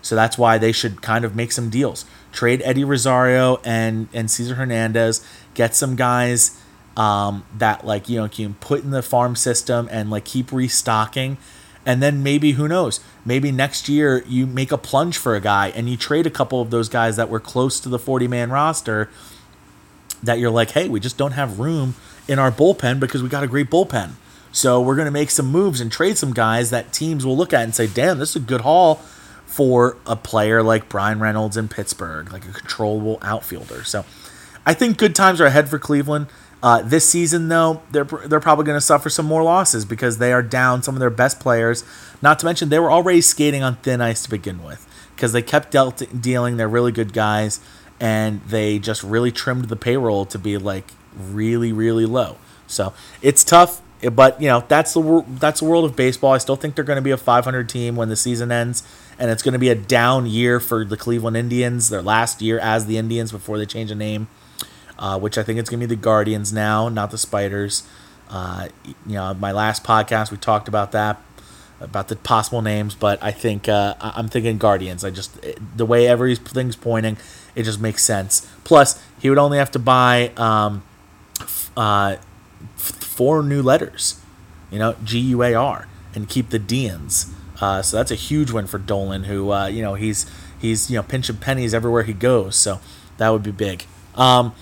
Speaker 1: So that's why they should kind of make some deals. Trade eddie rosario and and cesar hernandez. Get some guys um, that like you know can put in the farm system and like keep restocking and then maybe, who knows, maybe next year you make a plunge for a guy and you trade a couple of those guys that were close to the 40 man roster that you're like, hey, we just don't have room in our bullpen because we got a great bullpen. So we're going to make some moves and trade some guys that teams will look at and say, damn, this is a good haul for a player like Bryan Reynolds in Pittsburgh, like a controllable outfielder. So I think good times are ahead for Cleveland. Uh, this season, though, they're they're probably going to suffer some more losses because they are down some of their best players. Not to mention they were already skating on thin ice to begin with because they kept dealt- dealing their really good guys and they just really trimmed the payroll to be like really really low. So it's tough, but you know that's the that's the world of baseball. I still think they're going to be a 500 team when the season ends, and it's going to be a down year for the Cleveland Indians, their last year as the Indians before they change the name uh, which I think it's going to be the Guardians now, not the Spiders. Uh, you know, my last podcast we talked about that, about the possible names, but I think uh, I'm thinking Guardians. I just the way everything's pointing, it just makes sense. Plus, he would only have to buy um, uh, four new letters, you know, G U A R, and keep the Deans. Uh, so that's a huge win for Dolan, who uh, you know he's he's you know pinching pennies everywhere he goes. So that would be big. Um,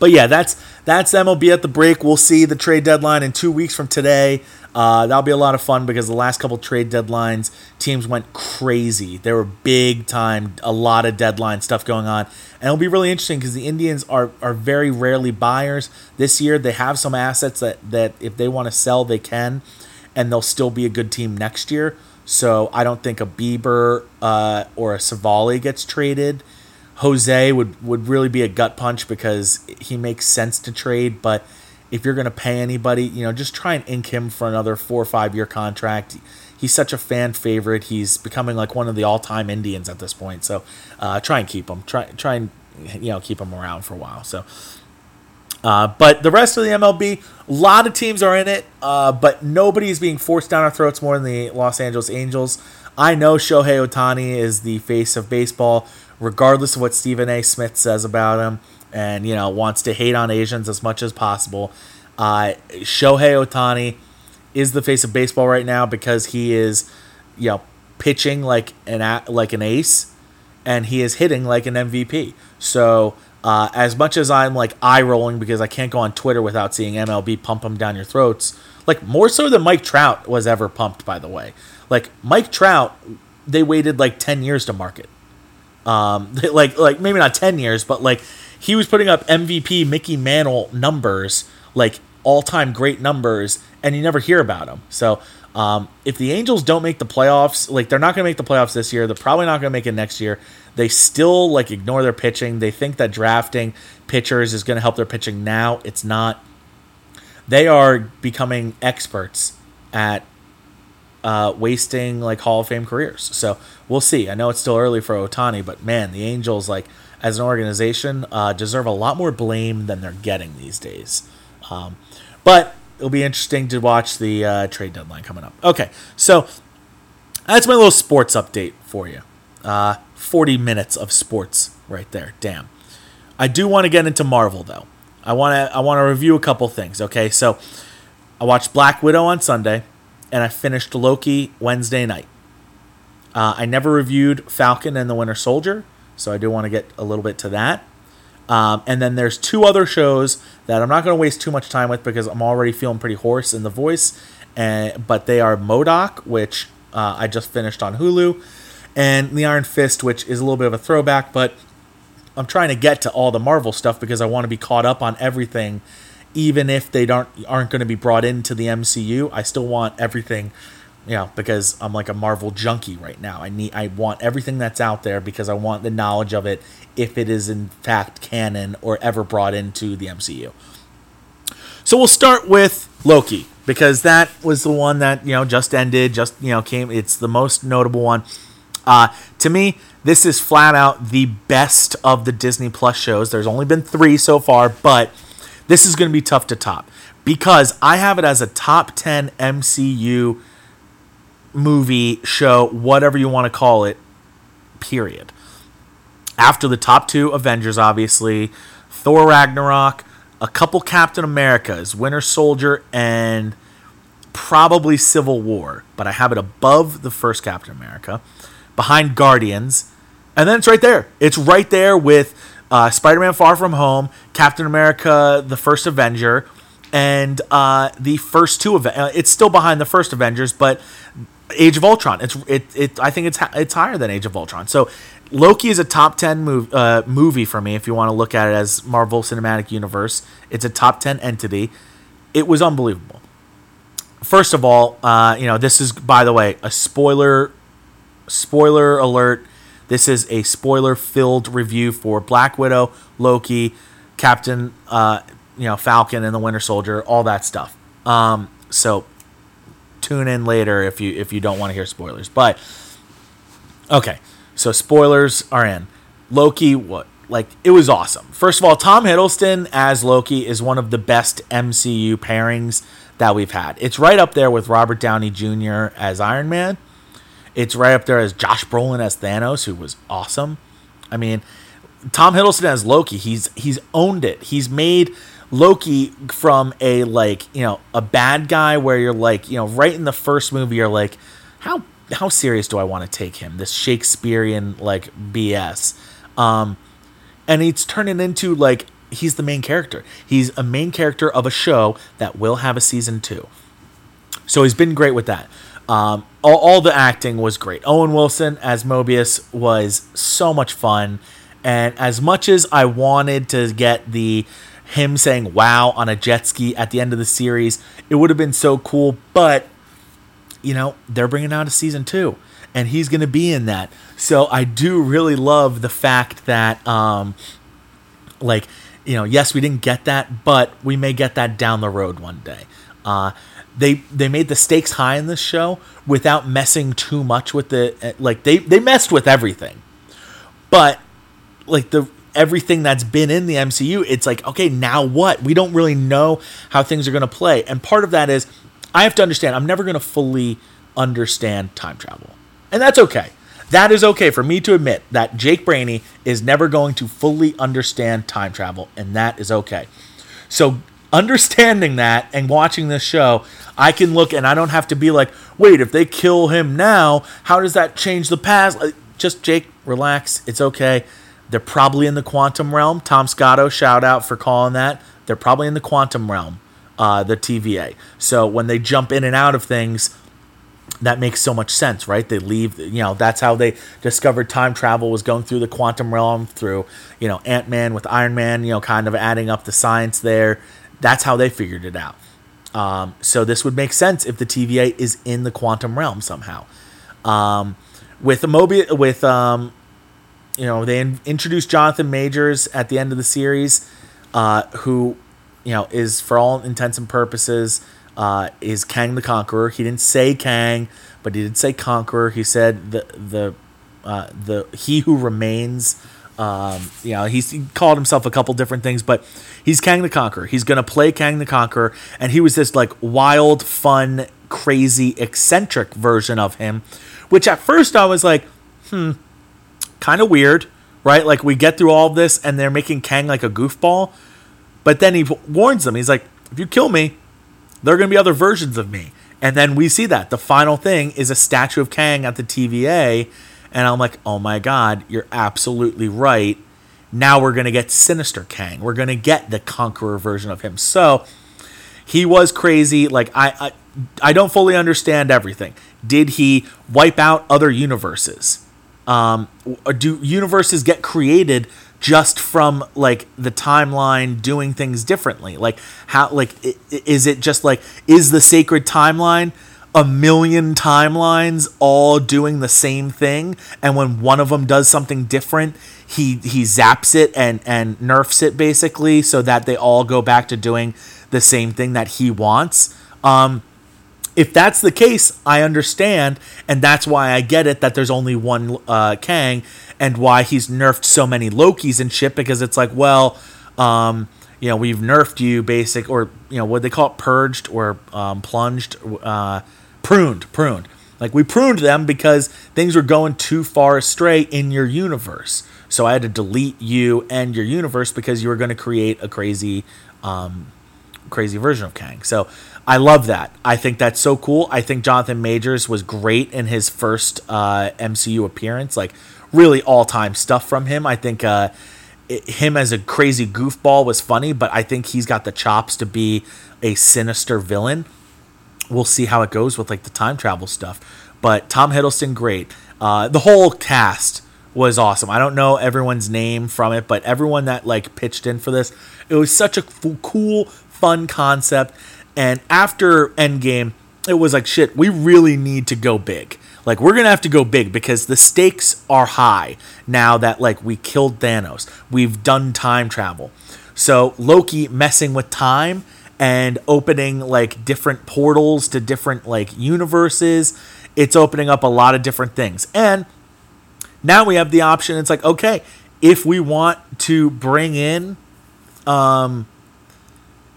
Speaker 1: but yeah, that's that's MLB at the break. We'll see the trade deadline in two weeks from today. Uh, that'll be a lot of fun because the last couple trade deadlines, teams went crazy. There were big time, a lot of deadline stuff going on, and it'll be really interesting because the Indians are are very rarely buyers this year. They have some assets that that if they want to sell, they can, and they'll still be a good team next year. So I don't think a Bieber uh, or a Civale gets traded. Jose would would really be a gut punch because he makes sense to trade, but if you're going to pay anybody, you know, just try and ink him for another four or five year contract. He's such a fan favorite. He's becoming like one of the all time Indians at this point. So uh, try and keep him. Try try and you know keep him around for a while. So. Uh, but the rest of the MLB, a lot of teams are in it, uh, but nobody is being forced down our throats more than the Los Angeles Angels. I know Shohei Ohtani is the face of baseball regardless of what Stephen A. Smith says about him, and you know wants to hate on Asians as much as possible. Uh, Shohei Ohtani is the face of baseball right now because he is, you know, pitching like an like an ace, and he is hitting like an MVP. So. Uh, as much as I'm like eye rolling because I can't go on Twitter without seeing MLB pump them down your throats, like more so than Mike Trout was ever pumped, by the way. Like Mike Trout, they waited like 10 years to market. Um, like like maybe not ten years, but like he was putting up MVP Mickey Mantle numbers, like all time great numbers, and you never hear about him. So um, if the Angels don't make the playoffs, like they're not going to make the playoffs this year, they're probably not going to make it next year. They still like ignore their pitching. They think that drafting pitchers is going to help their pitching. Now it's not. They are becoming experts at uh, wasting like Hall of Fame careers. So we'll see. I know it's still early for Ohtani, but man, the Angels like as an organization uh, deserve a lot more blame than they're getting these days. Um, but it'll be interesting to watch the uh, trade deadline coming up. Okay, so that's my little sports update for you. Uh, 40 minutes of sports right there. Damn. I do want to get into Marvel though. I want to I want to review a couple things. Okay, so I watched Black Widow on Sunday and I finished Loki Wednesday night. Uh, I never reviewed Falcon and the Winter Soldier, so I do want to get a little bit to that. Um, and then there's two other shows that I'm not going to waste too much time with because I'm already feeling pretty hoarse in the voice. And, but they are MODOK, which uh, I just finished on Hulu, and The Iron Fist, which is a little bit of a throwback, but I'm trying to get to all the Marvel stuff because I want to be caught up on everything even if they don't aren't going to be brought into the MCU, I still want everything, you know, because I'm like a Marvel junkie right now. I need I want everything that's out there because I want the knowledge of it if it is in fact canon or ever brought into the MCU. So we'll start with Loki because that was the one that, you know, just ended, just, you know, came it's the most notable one. Uh, to me, this is flat out the best of the Disney Plus shows. There's only been 3 so far, but this is going to be tough to top because I have it as a top 10 MCU movie, show, whatever you want to call it, period. After the top two Avengers, obviously, Thor Ragnarok, a couple Captain Americas, Winter Soldier, and probably Civil War, but I have it above the first Captain America, behind Guardians, and then it's right there. It's right there with uh, Spider-Man: Far From Home, Captain America: The First Avenger, and uh, the first two of uh, it's still behind the first Avengers, but Age of Ultron. It's it, it I think it's it's higher than Age of Ultron. So Loki is a top 10 move, uh, movie for me if you want to look at it as Marvel Cinematic Universe. It's a top 10 entity. It was unbelievable. First of all, uh, you know, this is by the way, a spoiler spoiler alert. This is a spoiler filled review for Black Widow, Loki, Captain uh, you know, Falcon and the Winter Soldier, all that stuff. Um, so tune in later if you if you don't want to hear spoilers. But okay, so spoilers are in. Loki, what like it was awesome. First of all, Tom Hiddleston as Loki is one of the best MCU pairings that we've had. It's right up there with Robert Downey Jr. as Iron Man. It's right up there as Josh Brolin as Thanos, who was awesome. I mean, Tom Hiddleston as Loki, he's he's owned it. He's made Loki from a like you know a bad guy where you're like you know right in the first movie you're like how how serious do I want to take him? This Shakespearean like BS um and it's turning into like he's the main character. He's a main character of a show that will have a season two. So he's been great with that um, all, all the acting was great Owen Wilson as Mobius was so much fun and as much as I wanted to get the him saying wow on a jet ski at the end of the series. It would have been so cool, but you know, they're bringing out a season 2 and he's going to be in that. So I do really love the fact that um like, you know, yes, we didn't get that, but we may get that down the road one day. Uh they they made the stakes high in this show without messing too much with the like they they messed with everything. But like the everything that's been in the MCU, it's like, okay, now what? We don't really know how things are going to play. And part of that is I have to understand, I'm never going to fully understand time travel. And that's okay. That is okay for me to admit that Jake Brainy is never going to fully understand time travel, and that is okay. So, understanding that and watching this show, I can look and I don't have to be like, wait, if they kill him now, how does that change the past? Just, Jake, relax. It's okay. They're probably in the quantum realm. Tom Scotto, shout out for calling that. They're probably in the quantum realm, uh, the TVA. So when they jump in and out of things, that makes so much sense, right? They leave, you know, that's how they discovered time travel was going through the quantum realm, through, you know, Ant Man with Iron Man, you know, kind of adding up the science there. That's how they figured it out. Um, so this would make sense if the TVA is in the quantum realm somehow. Um, with the Mobi- with um, you know, they in- introduced Jonathan Majors at the end of the series, uh, who, you know, is for all intents and purposes, uh, is Kang the Conqueror. He didn't say Kang, but he did say Conqueror. He said the the uh, the He who remains. Um, you know, he's, he called himself a couple different things, but he's Kang the Conqueror. He's gonna play Kang the Conqueror, and he was this like wild, fun, crazy, eccentric version of him, which at first I was like, hmm, kind of weird, right? Like we get through all of this and they're making Kang like a goofball, but then he warns them. He's like, if you kill me, there are going to be other versions of me. And then we see that the final thing is a statue of Kang at the TVA, and I'm like, oh my god, you're absolutely right. Now we're gonna get Sinister Kang. We're gonna get the Conqueror version of him. So he was crazy. Like I, I, I don't fully understand everything. Did he wipe out other universes? um, do universes get created just from like the timeline doing things differently like how like is it just like is the sacred timeline a million timelines all doing the same thing and when one of them does something different he he zaps it and and nerfs it basically so that they all go back to doing the same thing that he wants um if that's the case, I understand, and that's why I get it that there's only one uh, Kang, and why he's nerfed so many Lokis and shit. Because it's like, well, um, you know, we've nerfed you, basic, or you know, what they call it, purged or um, plunged, uh, pruned, pruned. Like we pruned them because things were going too far astray in your universe. So I had to delete you and your universe because you were going to create a crazy, um, crazy version of Kang. So I love that. I think that's so cool. I think Jonathan Majors was great in his first uh, MCU appearance. Like, really all time stuff from him. I think uh, him as a crazy goofball was funny, but I think he's got the chops to be a sinister villain. We'll see how it goes with like the time travel stuff. but Tom Hiddleston great. Uh, the whole cast was awesome. I don't know everyone's name from it, but everyone that like pitched in for this, it was such a f- cool, fun concept. And after Endgame, it was like shit. We really need to go big. Like we're gonna have to go big because the stakes are high now that like we killed Thanos. We've done time travel. So Loki messing with time and opening like different portals to different like universes. It's opening up a lot of different things. And now we have the option. It's like, okay, if we want to bring in um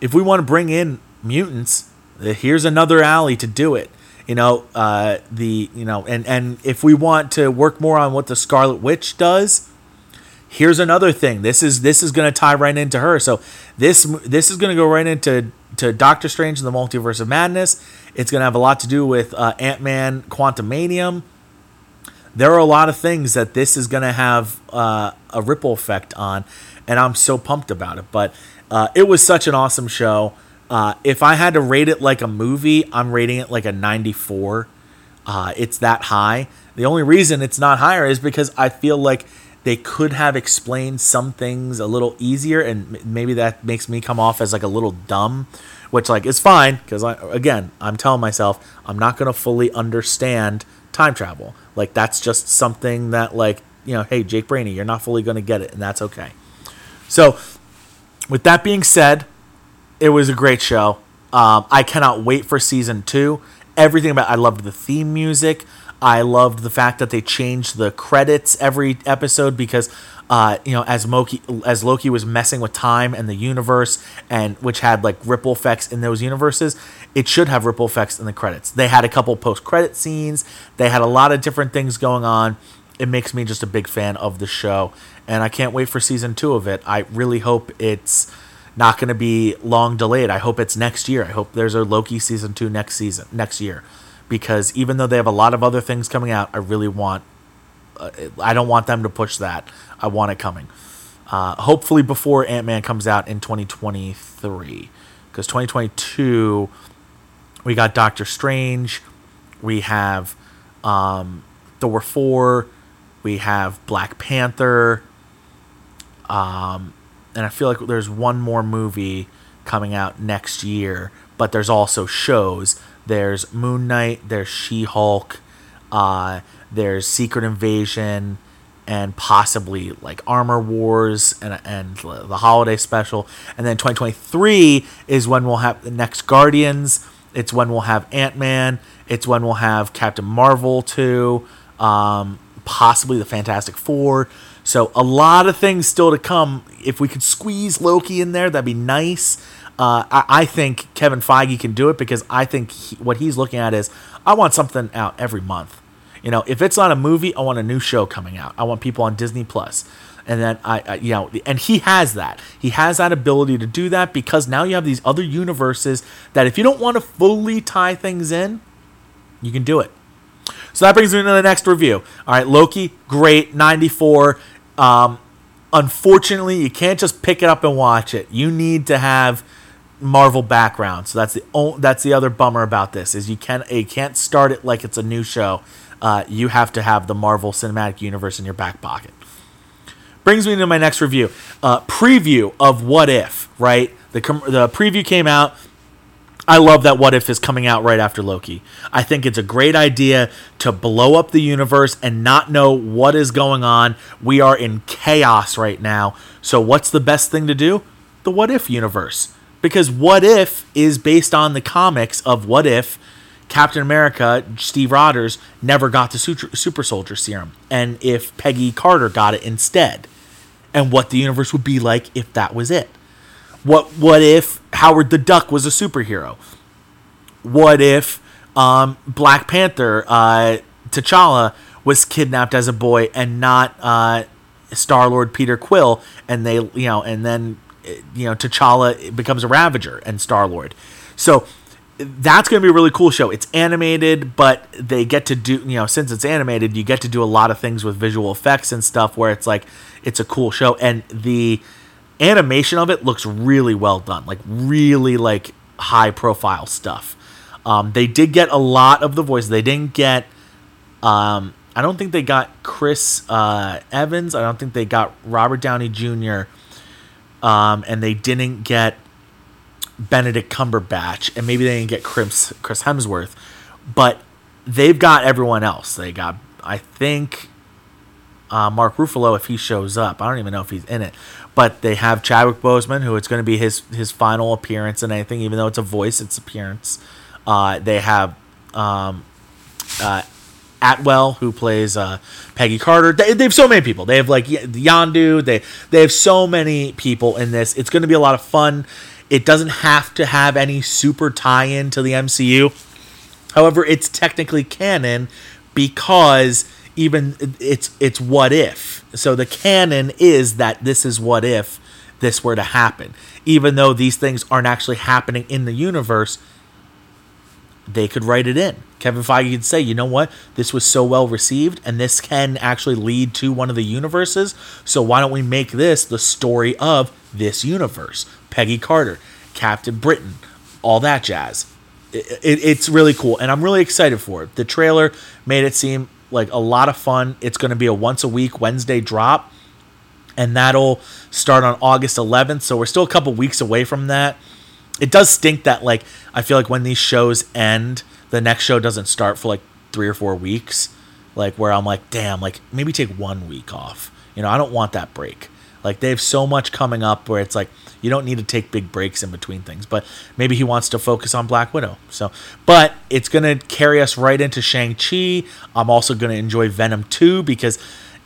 Speaker 1: if we want to bring in mutants, here's another alley to do it you know uh, the you know and and if we want to work more on what the scarlet witch does here's another thing. This is this is going to tie right into her. So this this is going to go right into to doctor strange and the multiverse of madness. It's going to have a lot to do with uh, ant-man quantumanium. There are a lot of things that this is going to have uh, a ripple effect on and i'm so pumped about it. But uh, it was such an awesome show. Uh, if I had to rate it like a movie, I'm rating it like a 94. Uh, it's that high. The only reason it's not higher is because I feel like they could have explained some things a little easier, and maybe that makes me come off as like a little dumb, which like is fine because I again I'm telling myself I'm not gonna fully understand time travel. Like that's just something that like you know, hey Jake Brainy, you're not fully gonna get it, and that's okay. So, with that being said, it was a great show. Um, I cannot wait for season two. Everything about I loved the theme music. I loved the fact that they changed the credits every episode because, uh, you know, as Loki as Loki was messing with time and the universe, and which had like ripple effects in those universes, it should have ripple effects in the credits. They had a couple post credit scenes. They had a lot of different things going on. It makes me just a big fan of the show, and I can't wait for season two of it. I really hope it's not going to be long delayed. I hope it's next year. I hope there's a Loki season two next season, next year, because even though they have a lot of other things coming out, I really want. Uh, I don't want them to push that. I want it coming. Uh, hopefully before Ant Man comes out in 2023, because 2022 we got Doctor Strange, we have um, Thor four, we have Black Panther. Um, and I feel like there's one more movie coming out next year, but there's also shows. There's Moon Knight, there's She Hulk, uh, there's Secret Invasion, and possibly like Armor Wars and and the holiday special. And then 2023 is when we'll have the next Guardians. It's when we'll have Ant Man. It's when we'll have Captain Marvel too. Um, possibly the Fantastic Four. So a lot of things still to come. If we could squeeze Loki in there, that'd be nice. Uh, I, I, think Kevin Feige can do it because I think he, what he's looking at is I want something out every month. You know, if it's not a movie, I want a new show coming out. I want people on Disney Plus, and then I, I, you know, and he has that. He has that ability to do that because now you have these other universes that if you don't want to fully tie things in, you can do it. So that brings me to the next review. All right, Loki, great, 94. Um, unfortunately, you can't just pick it up and watch it. You need to have Marvel background. So that's the only, that's the other bummer about this is you can you can't start it like it's a new show. Uh, you have to have the Marvel Cinematic Universe in your back pocket. Brings me to my next review, uh, preview of What If. Right, the the preview came out I love that What If is coming out right after Loki. I think it's a great idea to blow up the universe and not know what is going on. We are in chaos right now. So, what's the best thing to do? The What If universe. Because What If is based on the comics of What If Captain America, Steve Rogers, never got the super soldier serum. And if Peggy Carter got it instead. And what the universe would be like if that was it. What what if Howard the Duck was a superhero? What if um, Black Panther uh, T'Challa was kidnapped as a boy and not uh, Star Lord Peter Quill, and they you know, and then you know T'Challa becomes a Ravager and Star Lord. So that's going to be a really cool show. It's animated, but they get to do, you know, since it's animated, you get to do a lot of things with visual effects and stuff where it's like, it's a cool show. And the animation of it looks really well done, like really like high profile stuff. Um, they did get a lot of the voice. They didn't get Um, I don't think they got Chris uh, Evans. I don't think they got Robert Downey Jr. Um, and they didn't get Benedict Cumberbatch, and maybe they didn't get Chris Chris Hemsworth, but they've got everyone else. They got, I think, uh, Mark Ruffalo if he shows up. I don't even know if he's in it, but they have Chadwick Boseman, who it's going to be his his final appearance in anything, even though it's a voice, it's appearance. Uh, they have um, uh, Atwell, who plays uh, Peggy Carter. They, they have so many people. They have like Yondu. They they have so many people in this. It's going to be a lot of fun. It doesn't have to have any super tie-in to the MCU. However, it's technically canon because even it's it's what if. So the canon is that this is what if this were to happen. Even though these things aren't actually happening in the universe, they could write it in. Kevin Feige could say, you know what, this was so well received, and this can actually lead to one of the universes. So why don't we make this the story of this universe? Peggy Carter, Captain Britain, all that jazz. It, it, it's really cool, and I'm really excited for it. The trailer made it seem like a lot of fun. It's going to be a once a week Wednesday drop, and that'll start on August 11th. So we're still a couple weeks away from that it does stink that like I feel like when these shows end, the next show doesn't start for like three or four weeks. Like where I'm like, damn, like maybe take one week off. You know, I don't want that break. Like they have so much coming up where it's like you don't need to take big breaks in between things. But maybe he wants to focus on Black Widow. So, but it's gonna carry us right into Shang Chi. I'm also gonna enjoy Venom 2 because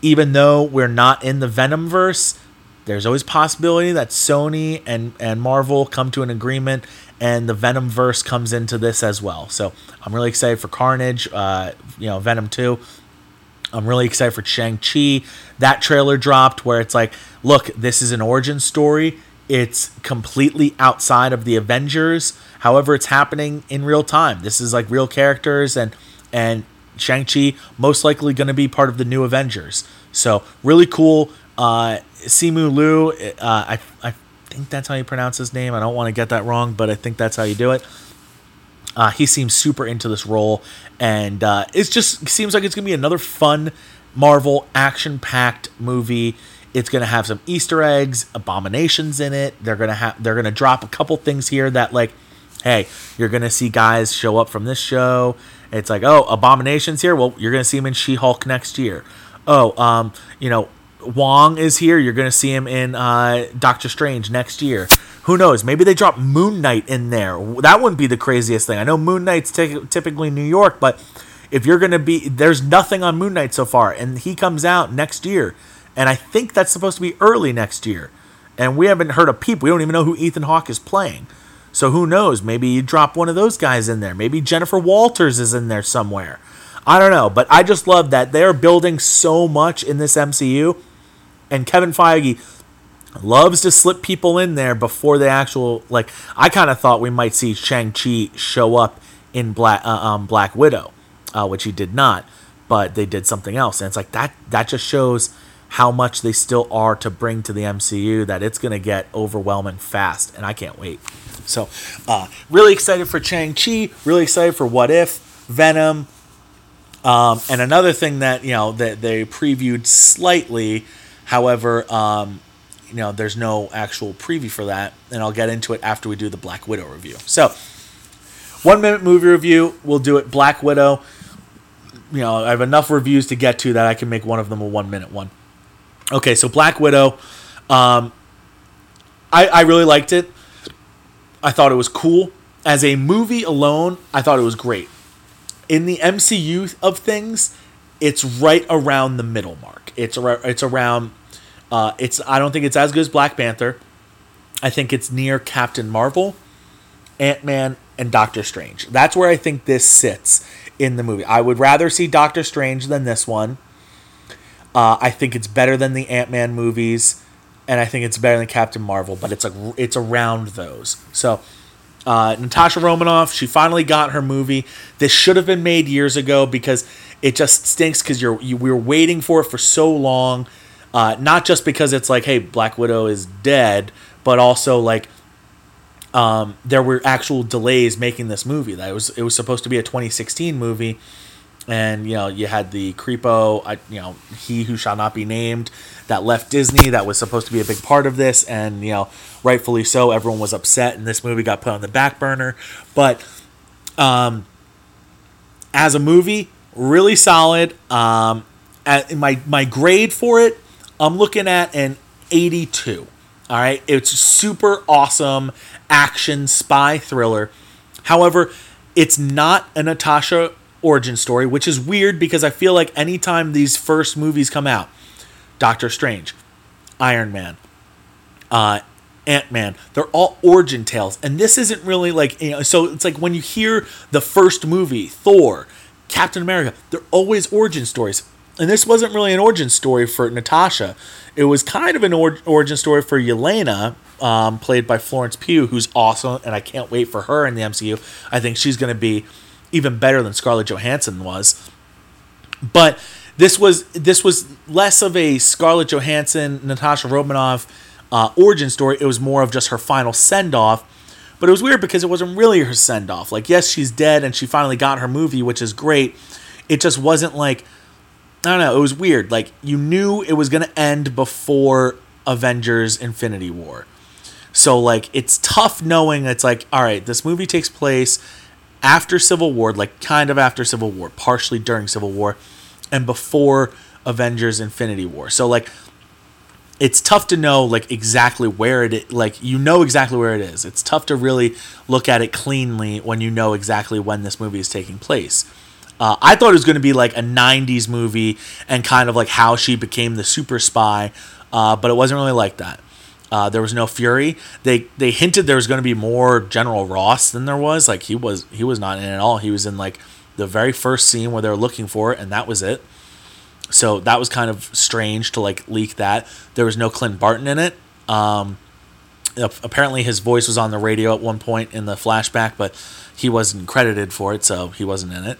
Speaker 1: even though we're not in the Venom verse, there's always possibility that Sony and, and Marvel come to an agreement and the Venom verse comes into this as well. So I'm really excited for Carnage, uh, you know, Venom 2. I'm really excited for Shang-Chi. That trailer dropped where it's like, look, this is an origin story. It's completely outside of the Avengers. However, it's happening in real time. This is like real characters and and Shang-Chi most likely going to be part of the new Avengers. So, really cool. Uh, Simu Liu, uh, I, I think that's how you pronounce his name. I don't want to get that wrong, but I think that's how you do it. Uh, he seems super into this role, and uh, it just seems like it's gonna be another fun Marvel action-packed movie. It's gonna have some Easter eggs, abominations in it. They're gonna have they're gonna drop a couple things here that like, hey, you're gonna see guys show up from this show. It's like, oh, abominations here. Well, you're gonna see him in She-Hulk next year. Oh, um, you know, Wong is here. You're going to see him in uh, Doctor Strange next year. Who knows? Maybe they drop Moon Knight in there. That wouldn't be the craziest thing. I know Moon Knight's t- typically New York, but if you're going to be, there's nothing on Moon Knight so far, and he comes out next year, and I think that's supposed to be early next year, and we haven't heard a peep. We don't even know who Ethan Hawke is playing. So who knows? Maybe you drop one of those guys in there. Maybe Jennifer Walters is in there somewhere. I don't know, but I just love that they're building so much in this MCU and Kevin Feige loves to slip people in there before the actual like I kind of thought we might see Shang-Chi show up in Black uh, um, Black Widow, uh, which he did not, but they did something else and it's like that that just shows how much they still are to bring to the MCU that it's going to get overwhelming fast and I can't wait. So, uh, really excited for Shang-Chi, really excited for What If, Venom, um, and another thing that, you know, that they previewed slightly However, um, you know, there's no actual preview for that, and I'll get into it after we do the Black Widow review. So, one minute movie review, we'll do it Black Widow. You know, I have enough reviews to get to that I can make one of them a one minute one. Okay, so Black Widow, um, I, I really liked it. I thought it was cool. As a movie alone, I thought it was great. In the MCU of things, it's right around the middle mark. It's around, it's around uh, it's I don't think it's as good as Black Panther. I think it's near Captain Marvel, Ant Man, and Doctor Strange. That's where I think this sits in the movie. I would rather see Doctor Strange than this one. Uh, I think it's better than the Ant Man movies, and I think it's better than Captain Marvel. But it's like it's around those. So uh, Natasha Romanoff, she finally got her movie. This should have been made years ago because it just stinks because you're you, we were waiting for it for so long. Uh, not just because it's like, hey, Black Widow is dead, but also like um, there were actual delays making this movie. That was it was supposed to be a 2016 movie, and you know you had the creepo, I, you know he who shall not be named, that left Disney. That was supposed to be a big part of this, and you know rightfully so. Everyone was upset, and this movie got put on the back burner. But um, as a movie, really solid. Um, at my my grade for it, I'm looking at an 82. All right, it's super awesome action spy thriller. However, it's not a Natasha origin story, which is weird because I feel like anytime these first movies come out, Doctor Strange, Iron Man, uh, Ant Man, they're all origin tales, and this isn't really like you know. So it's like when you hear the first movie, Thor, Captain America, they're always origin stories. And this wasn't really an origin story for Natasha. It was kind of an or- origin story for Yelena, um, played by Florence Pugh, who's awesome, and I can't wait for her in the MCU. I think she's going to be even better than Scarlett Johansson was. But this was this was less of a Scarlett Johansson, Natasha Romanoff uh, origin story. It was more of just her final send off. But it was weird because it wasn't really her send off. Like, yes, she's dead and she finally got her movie, which is great. It just wasn't like I don't know. It was weird. Like you knew it was gonna end before Avengers: Infinity War. So like it's tough knowing it's like all right, this movie takes place after Civil War, like kind of after Civil War, partially during Civil War, and before Avengers: Infinity War. So like it's tough to know like exactly where it like you know exactly where it is. It's tough to really look at it cleanly when you know exactly when this movie is taking place. Uh, I thought it was going to be like a '90s movie and kind of like how she became the super spy, uh, but it wasn't really like that. Uh, there was no Fury. They they hinted there was going to be more General Ross than there was. Like he was he was not in at all. He was in like the very first scene where they were looking for it, and that was it. So that was kind of strange to like leak that. There was no Clint Barton in it. Um, apparently his voice was on the radio at one point in the flashback, but he wasn't credited for it, so he wasn't in it.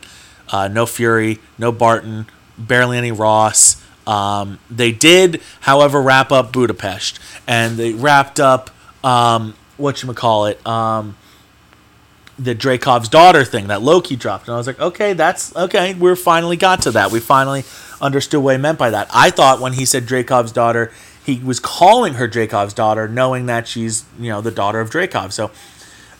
Speaker 1: Uh, no Fury, no Barton, barely any Ross. Um, they did, however, wrap up Budapest, and they wrapped up um, what you call it, um, the Dreykov's daughter thing that Loki dropped, and I was like, okay, that's okay. We're finally got to that. We finally understood what he meant by that. I thought when he said Dreykov's daughter, he was calling her Dreykov's daughter, knowing that she's you know the daughter of Dreykov. So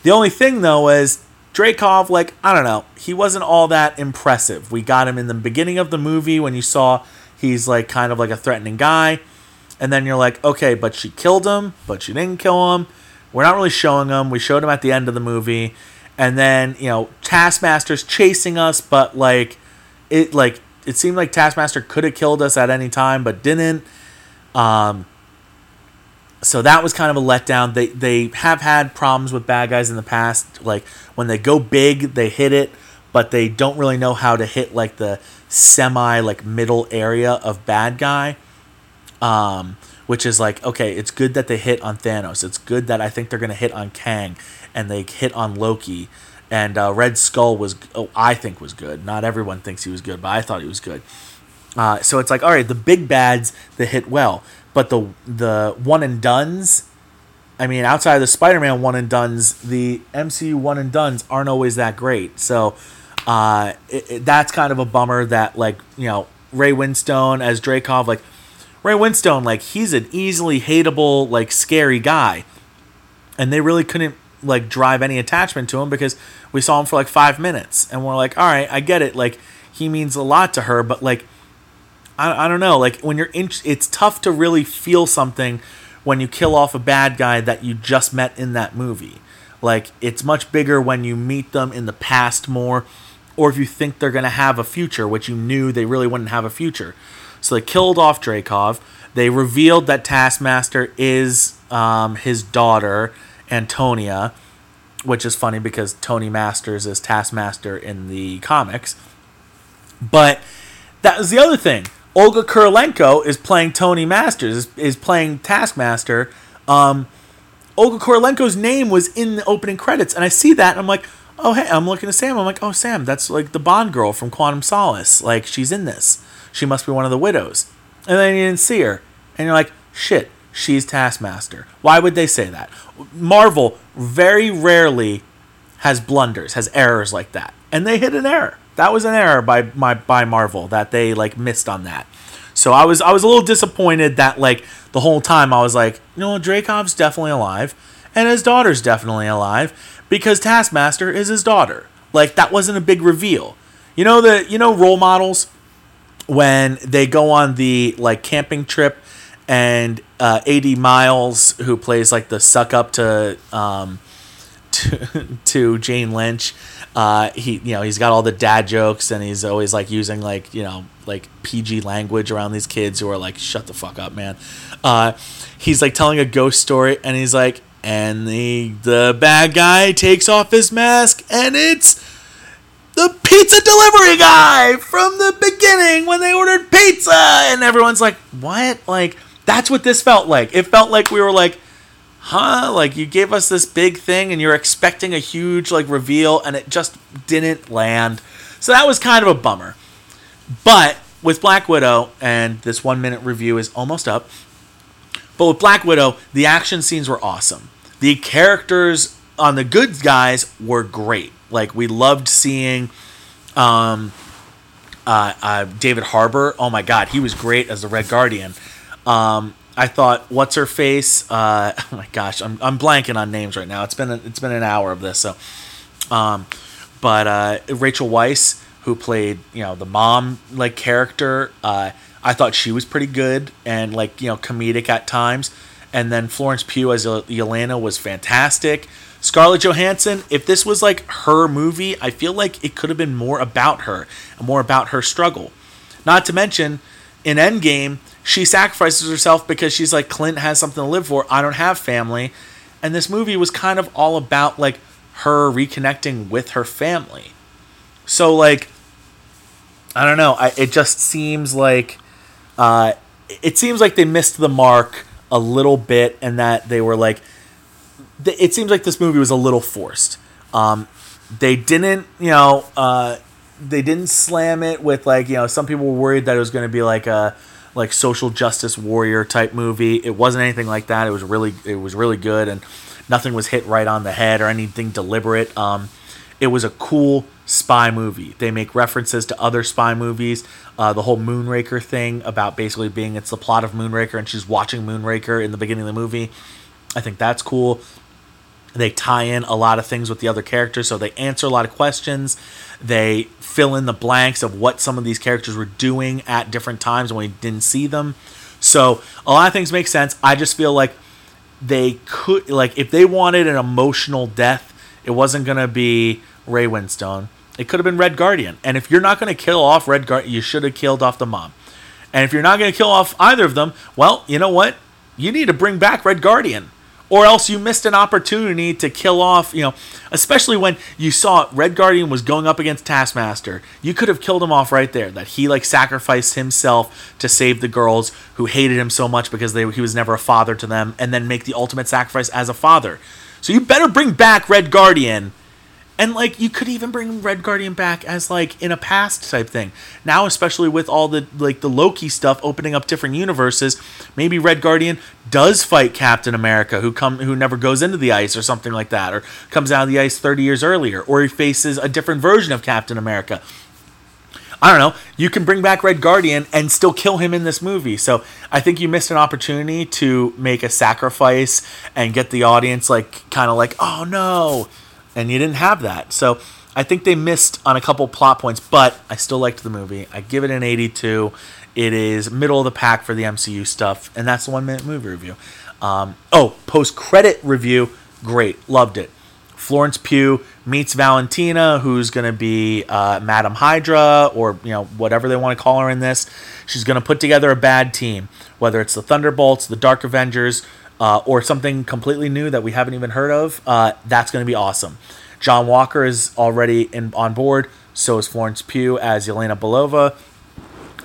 Speaker 1: the only thing though is Dreykov, like I don't know, he wasn't all that impressive. We got him in the beginning of the movie when you saw he's like kind of like a threatening guy. And then you're like, okay, but she killed him, but she didn't kill him. We're not really showing him. We showed him at the end of the movie. And then, you know, Taskmaster's chasing us, but like it like it seemed like Taskmaster could have killed us at any time, but didn't. Um so that was kind of a letdown. They they have had problems with bad guys in the past. Like when they go big, they hit it, but they don't really know how to hit like the semi like middle area of bad guy. Um, which is like okay, it's good that they hit on Thanos. It's good that I think they're gonna hit on Kang, and they hit on Loki. And uh, Red Skull was, oh, I think was good. Not everyone thinks he was good, but I thought he was good. Uh, so it's like, all right, the big bads that hit well, but the the one and duns, I mean, outside of the Spider-Man one and duns, the MCU one and duns aren't always that great. So uh, it, it, that's kind of a bummer that like you know Ray Winstone as Dreykov, like Ray Winstone, like he's an easily hateable, like scary guy, and they really couldn't like drive any attachment to him because we saw him for like five minutes, and we're like, all right, I get it, like he means a lot to her, but like I, I don't know, like when you're in, it's tough to really feel something when you kill off a bad guy that you just met in that movie. Like it's much bigger when you meet them in the past more or if you think they're going to have a future, which you knew they really wouldn't have a future. So they killed off Dreykov. They revealed that Taskmaster is um, his daughter, Antonia, which is funny because Tony Masters is Taskmaster in the comics. But that was the other thing. Olga Kurylenko is playing Tony Masters, is, is playing Taskmaster. Um, Olga Kurylenko's name was in the opening credits, and I see that, and I'm like, oh hey, I'm looking at Sam. I'm like, oh Sam, that's like the Bond girl from Quantum Solace. Like she's in this. She must be one of the widows. And then you didn't see her, and you're like, shit, she's Taskmaster. Why would they say that? Marvel very rarely has blunders, has errors like that, and they hit an error. that was an error by my by Marvel that they like missed on that. So I was I was a little disappointed that like the whole time I was like, no, Dreykov's definitely alive, and his daughter's definitely alive because Taskmaster is his daughter. Like that wasn't a big reveal. You know the you know role models when they go on the like camping trip and uh, AD Miles who plays like the suck up to um, to, to Jane Lynch. Uh, he you know he's got all the dad jokes and he's always like using like you know like PG language around these kids who are like shut the fuck up man. Uh, he's like telling a ghost story and he's like and the the bad guy takes off his mask and it's the pizza delivery guy from the beginning when they ordered pizza. And everyone's like what? Like that's what this felt like. It felt like we were like huh? Like you gave us this big thing and you're expecting a huge like reveal and it just didn't land. So that was kind of a bummer. But with black widow and this one minute review is almost up but with black widow the action scenes were awesome the characters on the good guys were great like we loved seeing um, uh, uh, David Harbour. Oh my God, he was great as the Red Guardian. Um, I thought, what's her face? Uh, oh my gosh, I'm, I'm blanking on names right now. It's been a, it's been an hour of this. So, um, but uh, Rachel Weisz, who played you know the mom like character, uh, I thought she was pretty good and like you know comedic at times. And then Florence Pugh as Yelena was fantastic. Scarlett Johansson, if this was like her movie, I feel like it could have been more about her and more about her struggle. Not to mention, in Endgame, she sacrifices herself because she's like, Clint has something to live for. I don't have family. And this movie was kind of all about like her reconnecting with her family. So, like, I don't know. I, it just seems like, uh, it seems like they missed the mark a little bit and that they were like, it seems like this movie was a little forced. Um, they didn't, you know, uh, they didn't slam it with like, you know, some people were worried that it was going to be like a like social justice warrior type movie. It wasn't anything like that. It was really, it was really good, and nothing was hit right on the head or anything deliberate. Um, it was a cool spy movie. They make references to other spy movies. Uh, the whole Moonraker thing about basically being it's the plot of Moonraker and she's watching Moonraker in the beginning of the movie. I think that's cool. They tie in a lot of things with the other characters, so they answer a lot of questions. They fill in the blanks of what some of these characters were doing at different times when we didn't see them. So a lot of things make sense. I just feel like they could, like, if they wanted an emotional death, it wasn't gonna be Ray Winstone. It could have been Red Guardian. And if you're not gonna kill off Red Guardian, you should have killed off the mom. And if you're not gonna kill off either of them, well, you know what? You need to bring back Red Guardian or else you missed an opportunity to kill off, you know, especially when you saw Red Guardian was going up against Taskmaster. You could have killed him off right there. That he like sacrificed himself to save the girls who hated him so much because they, he was never a father to them, and then make the ultimate sacrifice as a father. So you better bring back Red Guardian and like you could even bring Red Guardian back as like in a past type thing. Now, especially with all the like the Loki stuff opening up different universes, maybe Red Guardian does fight Captain America, who come who never goes into the ice or something like that, or comes out of the ice thirty years earlier, or he faces a different version of Captain America. I don't know. You can bring back Red Guardian and still kill him in this movie. So I think you missed an opportunity to make a sacrifice and get the audience like kind of like, oh no and you didn't have that. So I think they missed on a couple plot points, but I still liked the movie. I give it an 82. It is middle of the pack for the MCU stuff, and that's the one minute movie review. Um, oh, post credit review, great, loved it. Florence Pugh meets Valentina, who's going to be uh, Madam Hydra or you know whatever they want to call her in this. She's going to put together a bad team, whether it's the Thunderbolts, the Dark Avengers, uh, or something completely new that we haven't even heard of, uh, that's going to be awesome. John Walker is already in, on board. So is Florence Pugh as Yelena Belova.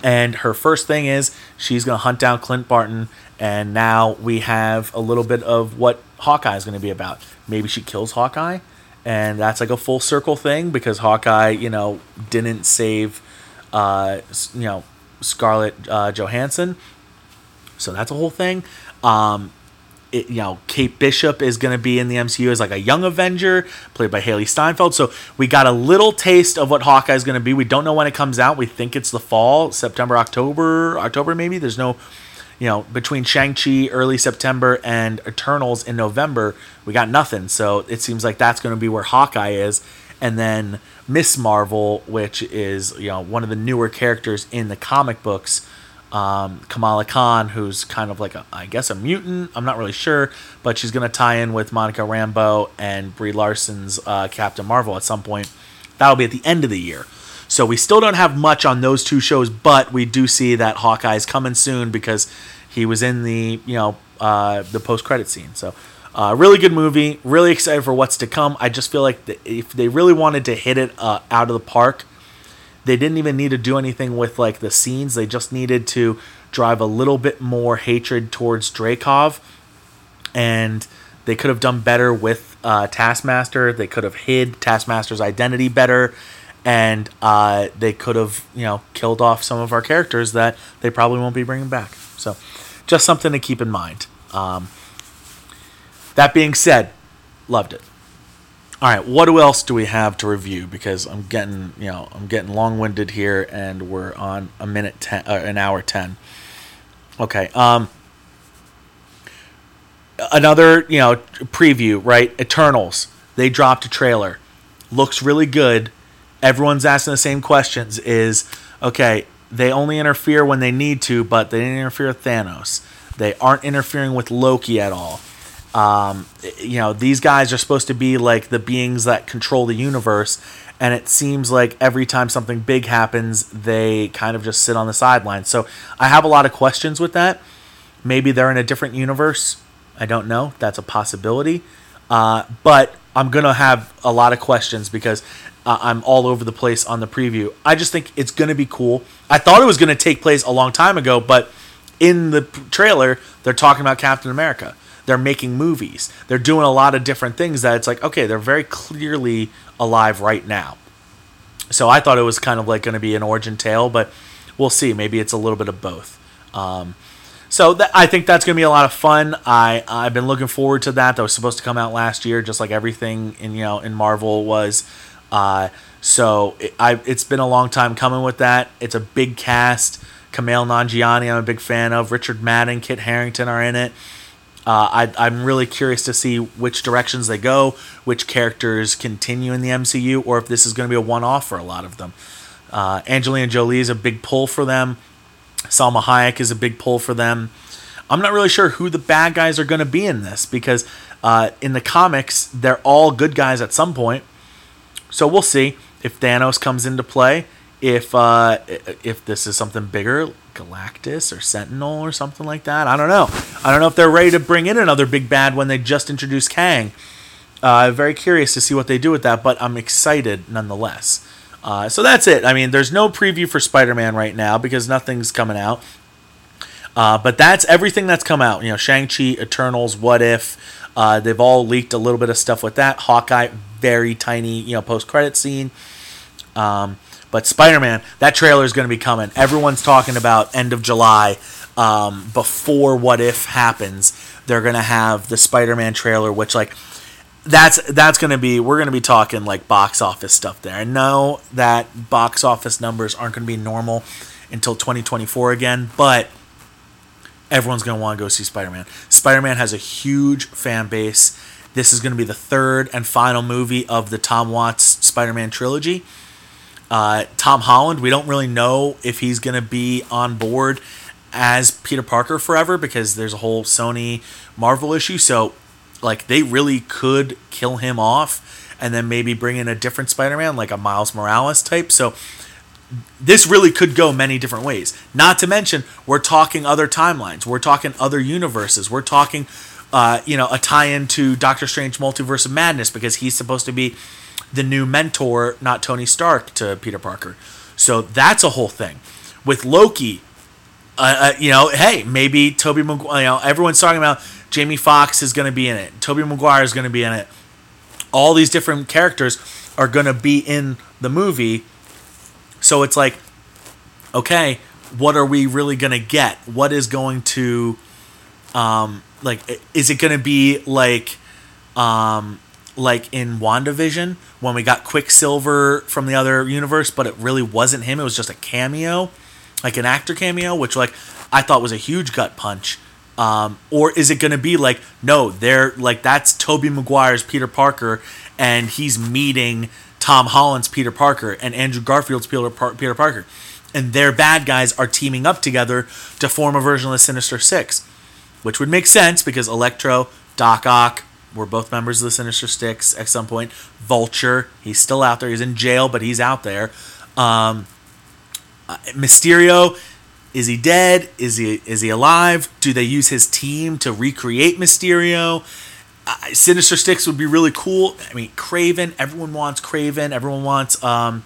Speaker 1: And her first thing is she's going to hunt down Clint Barton. And now we have a little bit of what Hawkeye is going to be about. Maybe she kills Hawkeye. And that's like a full circle thing because Hawkeye, you know, didn't save, uh, you know, Scarlett uh, Johansson. So that's a whole thing. Um, it, you know, Kate Bishop is going to be in the MCU as like a young Avenger, played by Hailee Steinfeld. So we got a little taste of what Hawkeye is going to be. We don't know when it comes out. We think it's the fall, September, October, October maybe. There's no, you know, between Shang Chi early September and Eternals in November, we got nothing. So it seems like that's going to be where Hawkeye is, and then Miss Marvel, which is you know one of the newer characters in the comic books um, Kamala Khan, who's kind of like a, I guess, a mutant. I'm not really sure, but she's gonna tie in with Monica Rambeau and Brie Larson's uh, Captain Marvel at some point. That'll be at the end of the year. So we still don't have much on those two shows, but we do see that Hawkeye's coming soon because he was in the you know uh, the post credit scene. So. Uh, really good movie. Really excited for what's to come. I just feel like the, if they really wanted to hit it uh, out of the park, they didn't even need to do anything with like the scenes. They just needed to drive a little bit more hatred towards Dreykov, and they could have done better with uh, Taskmaster. They could have hid Taskmaster's identity better, and uh, they could have you know killed off some of our characters that they probably won't be bringing back. So, just something to keep in mind. Um, that being said, loved it. All right, what else do we have to review? Because I'm getting, you know, I'm getting long-winded here, and we're on a minute ten, uh, an hour ten. Okay. Um. Another, you know, preview, right? Eternals. They dropped a trailer. Looks really good. Everyone's asking the same questions. Is okay. They only interfere when they need to, but they didn't interfere with Thanos. They aren't interfering with Loki at all um, you know, these guys are supposed to be like the beings that control the universe, and it seems like every time something big happens, they kind of just sit on the sidelines. So I have a lot of questions with that. Maybe they're in a different universe. I don't know. That's a possibility. Uh, but I'm going to have a lot of questions because uh, I'm all over the place on the preview. I just think it's going to be cool. I thought it was going to take place a long time ago, but in the trailer, they're talking about Captain America. They're making movies. They're doing a lot of different things that it's like, okay, they're very clearly alive right now. So I thought it was kind of like going to be an origin tale, but we'll see. Maybe it's a little bit of both. Um, so th- I think that's going to be a lot of fun. I I've been looking forward to that. That was supposed to come out last year, just like everything in you know in Marvel was. Uh, so it, I it's been a long time coming with that. It's a big cast. Kumail Nanjiani, I'm a big fan of. Richard Madden, Kit Harington are in it. Uh, I, am really curious to see which directions they go, which characters continue in the MCU, or if this is going to be a one off for a lot of them. Uh, Angelina Jolie is a big pull for them. Salma Hayek is a big pull for them. I'm not really sure who the bad guys are going to be in this because uh, in the comics, they're all good guys at some point. So we'll see if Thanos comes into play, if uh, if this is something bigger Galactus or Sentinel or something like that. I don't know. I don't know if they're ready to bring in another big bad when they just introduced Kang. Uh, very curious to see what they do with that, but I'm excited nonetheless. Uh, so that's it. I mean, there's no preview for Spider-Man right now because nothing's coming out. Uh, but that's everything that's come out. You know, Shang-Chi, Eternals, What If. Uh, they've all leaked a little bit of stuff with that. Hawkeye, very tiny, you know, post-credit scene. Um, but Spider Man, that trailer is going to be coming. Everyone's talking about end of July. Um, before What If happens, they're going to have the Spider Man trailer, which, like, that's that's going to be we're going to be talking like box office stuff there. I know that box office numbers aren't going to be normal until 2024 again, but everyone's going to want to go see Spider-Man. Spider-Man has a huge fan base. This is going to be the third and final movie of the Tom Watts Spider-Man trilogy. Uh, Tom Holland, we don't really know if he's going to be on board as Peter Parker forever because there's a whole Sony Marvel issue. So, like, they really could kill him off and then maybe bring in a different Spider Man, like a Miles Morales type. So, this really could go many different ways. Not to mention, we're talking other timelines, we're talking other universes, we're talking, uh, you know, a tie in to Doctor Strange Multiverse of Madness because he's supposed to be the new mentor, not Tony Stark, to Peter Parker. So that's a whole thing. With Loki, uh, uh, you know, hey, maybe Tobey Maguire, you know, everyone's talking about Jamie Foxx is going to be in it. Tobey Maguire is going to be in it. All these different characters are going to be in the movie. So it's like, okay, what are we really going to get? What is going to, um, like is it gonna be like um like in WandaVision when we got Quicksilver from the other universe, but it really wasn't him. It was just a cameo, like an actor cameo, which like I thought was a huge gut punch. Um, or is it going to be like no, they're like that's Tobey Maguire's Peter Parker, and he's meeting Tom Holland's Peter Parker and Andrew Garfield's Peter, Par- Peter Parker, and their bad guys are teaming up together to form a version of the Sinister Six, which would make sense because Electro, Doc Ock, were both members of the Sinister Six at some point. Vulture, he's still out there. He's in jail, but he's out there. Um, uh, Mysterio, is he dead? Is he is he alive? Do they use his team to recreate Mysterio? Uh, Sinister Six would be really cool. I mean, Kraven. Everyone wants Kraven. Everyone wants, um,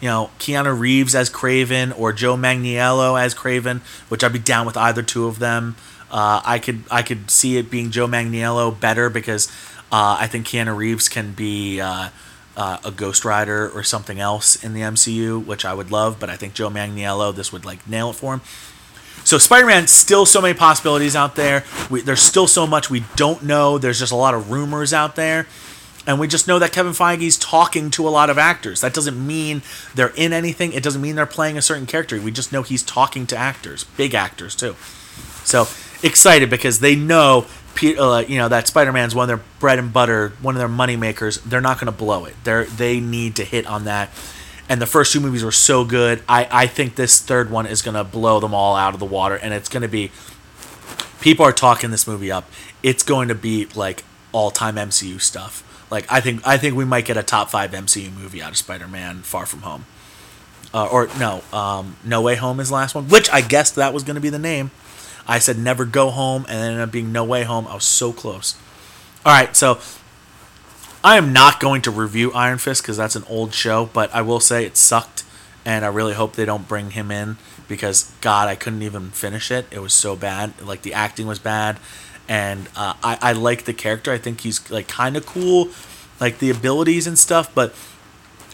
Speaker 1: you know, Keanu Reeves as Kraven or Joe Manganiello as Kraven, which I'd be down with either two of them. Uh, I could I could see it being Joe Manganiello better because uh, I think Keanu Reeves can be uh, uh, a Ghost Rider or something else in the MCU, which I would love. But I think Joe Manganiello this would like nail it for him. So Spider-Man, still so many possibilities out there. We, there's still so much we don't know. There's just a lot of rumors out there. And we just know that Kevin Feige's talking to a lot of actors. That doesn't mean they're in anything. It doesn't mean they're playing a certain character. We just know he's talking to actors, big actors too. So excited because they know uh, you know that Spider-Man's one of their bread and butter, one of their money makers. They're not going to blow it. They they need to hit on that. And the first two movies were so good. I, I think this third one is going to blow them all out of the water, and it's going to be. People are talking this movie up. It's going to be like all-time MCU stuff. Like I think I think we might get a top five MCU movie out of Spider-Man: Far From Home. Uh, or no, um, No Way Home is the last one, which I guessed that was going to be the name. I said never go home, and it ended up being No Way Home. I was so close. All right, so I am not going to review Iron Fist because that's an old show, but I will say it sucked, and I really hope they don't bring him in because God, I couldn't even finish it. It was so bad. Like the acting was bad, and uh, I I like the character. I think he's like kind of cool, like the abilities and stuff, but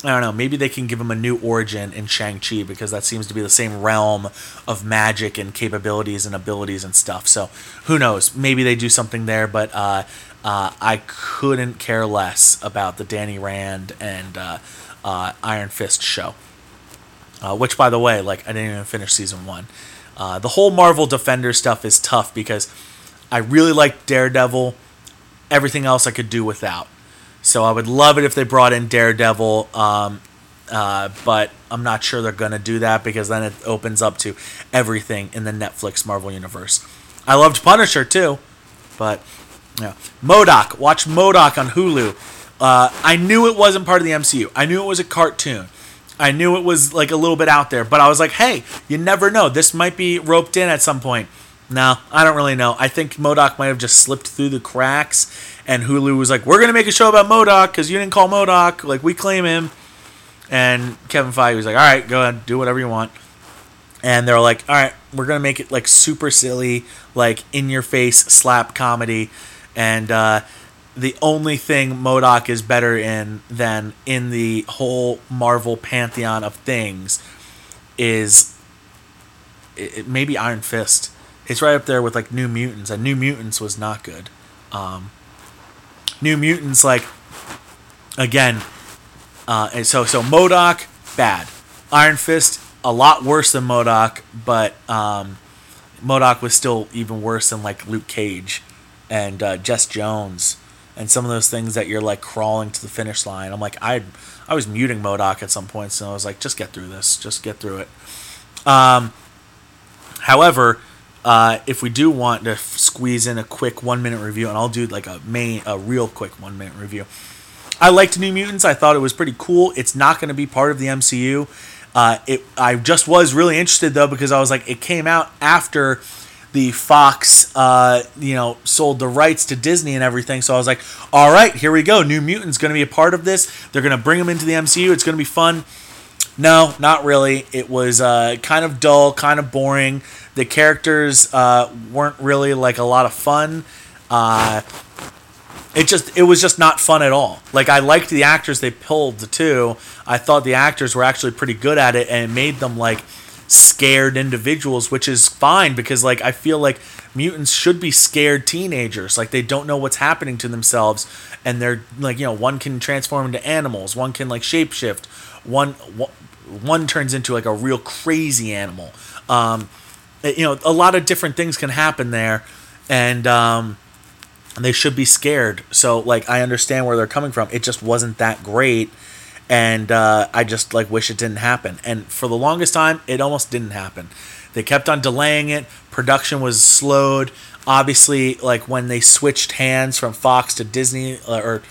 Speaker 1: I don't know. Maybe they can give him a new origin in Shang-Chi because that seems to be the same realm of magic and capabilities and abilities and stuff. So who knows? Maybe they do something there, but uh, uh, I couldn't care less about the Danny Rand and uh, uh Iron Fist show. Uh, which, by the way, like I didn't even finish season one. Uh, the whole Marvel Defender stuff is tough because I really like Daredevil. Everything else I could do without. So I would love it if they brought in Daredevil, um, uh, but I'm not sure they're going to do that because then it opens up to everything in the Netflix Marvel universe. I loved Punisher too, but yeah, MODOK. Watch MODOK on Hulu. Uh, I knew it wasn't part of the MCU. I knew it was a cartoon. I knew it was like a little bit out there, but I was like, hey, you never know. This might be roped in at some point. No, I don't really know. I think MODOK might have just slipped through the cracks, and Hulu was like, "We're gonna make a show about MODOK because you didn't call MODOK. Like we claim him." And Kevin Feige was like, "All right, go ahead, do whatever you want." And they're like, "All right, we're gonna make it like super silly, like in your face slap comedy," and uh, the only thing MODOK is better in than in the whole Marvel pantheon of things is it, maybe Iron Fist it's right up there with like New Mutants, and New Mutants was not good. Um, New Mutants, like again, uh, and so so MODOK bad, Iron Fist a lot worse than MODOK, but um, MODOK was still even worse than like Luke Cage and uh, Jess Jones and some of those things that you're like crawling to the finish line. I'm like I I was muting MODOK at some points, so I was like just get through this, just get through it. Um, however, uh, if we do want to squeeze in a quick one minute review, and I'll do like a main, a real quick one minute review. I liked New Mutants. I thought it was pretty cool. It's not going to be part of the MCU. Uh, it I just was really interested though because I was like, it came out after the Fox, uh, you know, sold the rights to Disney and everything. So I was like, all right, here we go. New Mutants going to be a part of this. They're going to bring them into the MCU. It's going to be fun. No, not really. It was uh, kind of dull, kind of boring. The characters uh, weren't really like a lot of fun. Uh, it just it was just not fun at all. Like I liked the actors they pulled two. I thought the actors were actually pretty good at it and it made them like scared individuals, which is fine because like I feel like mutants should be scared teenagers. Like they don't know what's happening to themselves and they're like, you know, one can transform into animals, one can like shapeshift, one one turns into like a real crazy animal. Um, you know, a lot of different things can happen there and um, they should be scared. So like I understand where they're coming from. It just wasn't that great and uh, I just like wish it didn't happen. And for the longest time, it almost didn't happen. They kept on delaying it. Production was slowed. Obviously, like when they switched hands from Fox to Disney, uh, or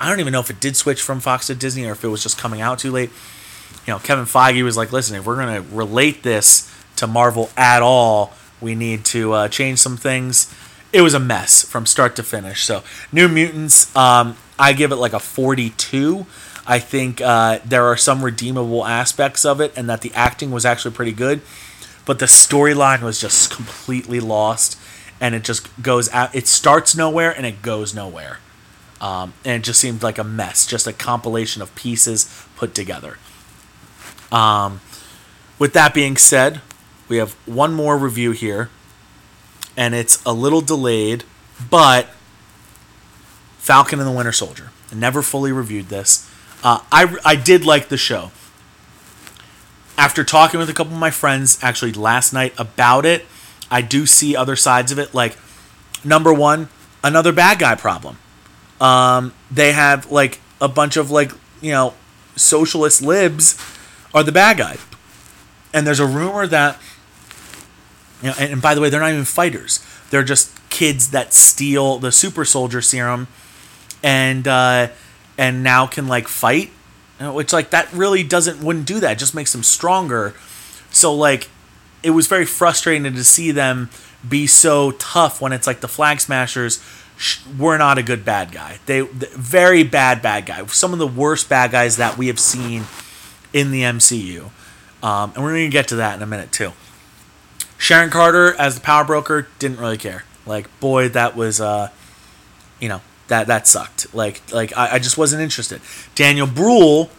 Speaker 1: I don't even know if it did switch from Fox to Disney or if it was just coming out too late. You know, Kevin Feige was like, "Listen, if we're gonna relate this to Marvel at all, we need to uh, change some things." It was a mess from start to finish. So, New Mutants, um, I give it like a forty-two. I think uh, there are some redeemable aspects of it, and that the acting was actually pretty good, but the storyline was just completely lost, and it just goes out. It starts nowhere and it goes nowhere, um, and it just seemed like a mess, just a compilation of pieces put together. Um, with that being said, we have one more review here, and it's a little delayed, but Falcon and the Winter Soldier. I never fully reviewed this. Uh, I, I did like the show. After talking with a couple of my friends actually last night about it, I do see other sides of it. Like, number one, another bad guy problem. Um, they have like a bunch of like, you know, socialist libs are the bad guy. And there's a rumor that, you know, and, and by the way, they're not even fighters. They're just kids that steal the super soldier serum and uh, and now can like fight, which like that really doesn't wouldn't do that. It just makes them stronger. So like it was very frustrating to see them be so tough when it's like the flag smashers were not a good bad guy. They very bad bad guy. Some of the worst bad guys that we have seen in the MCU. Um, and we're to get to that in a minute too. Sharon Carter as the power broker didn't really care. Like boy, that was uh, you know that that sucked. Like like I, I just wasn't interested. Daniel Bruhl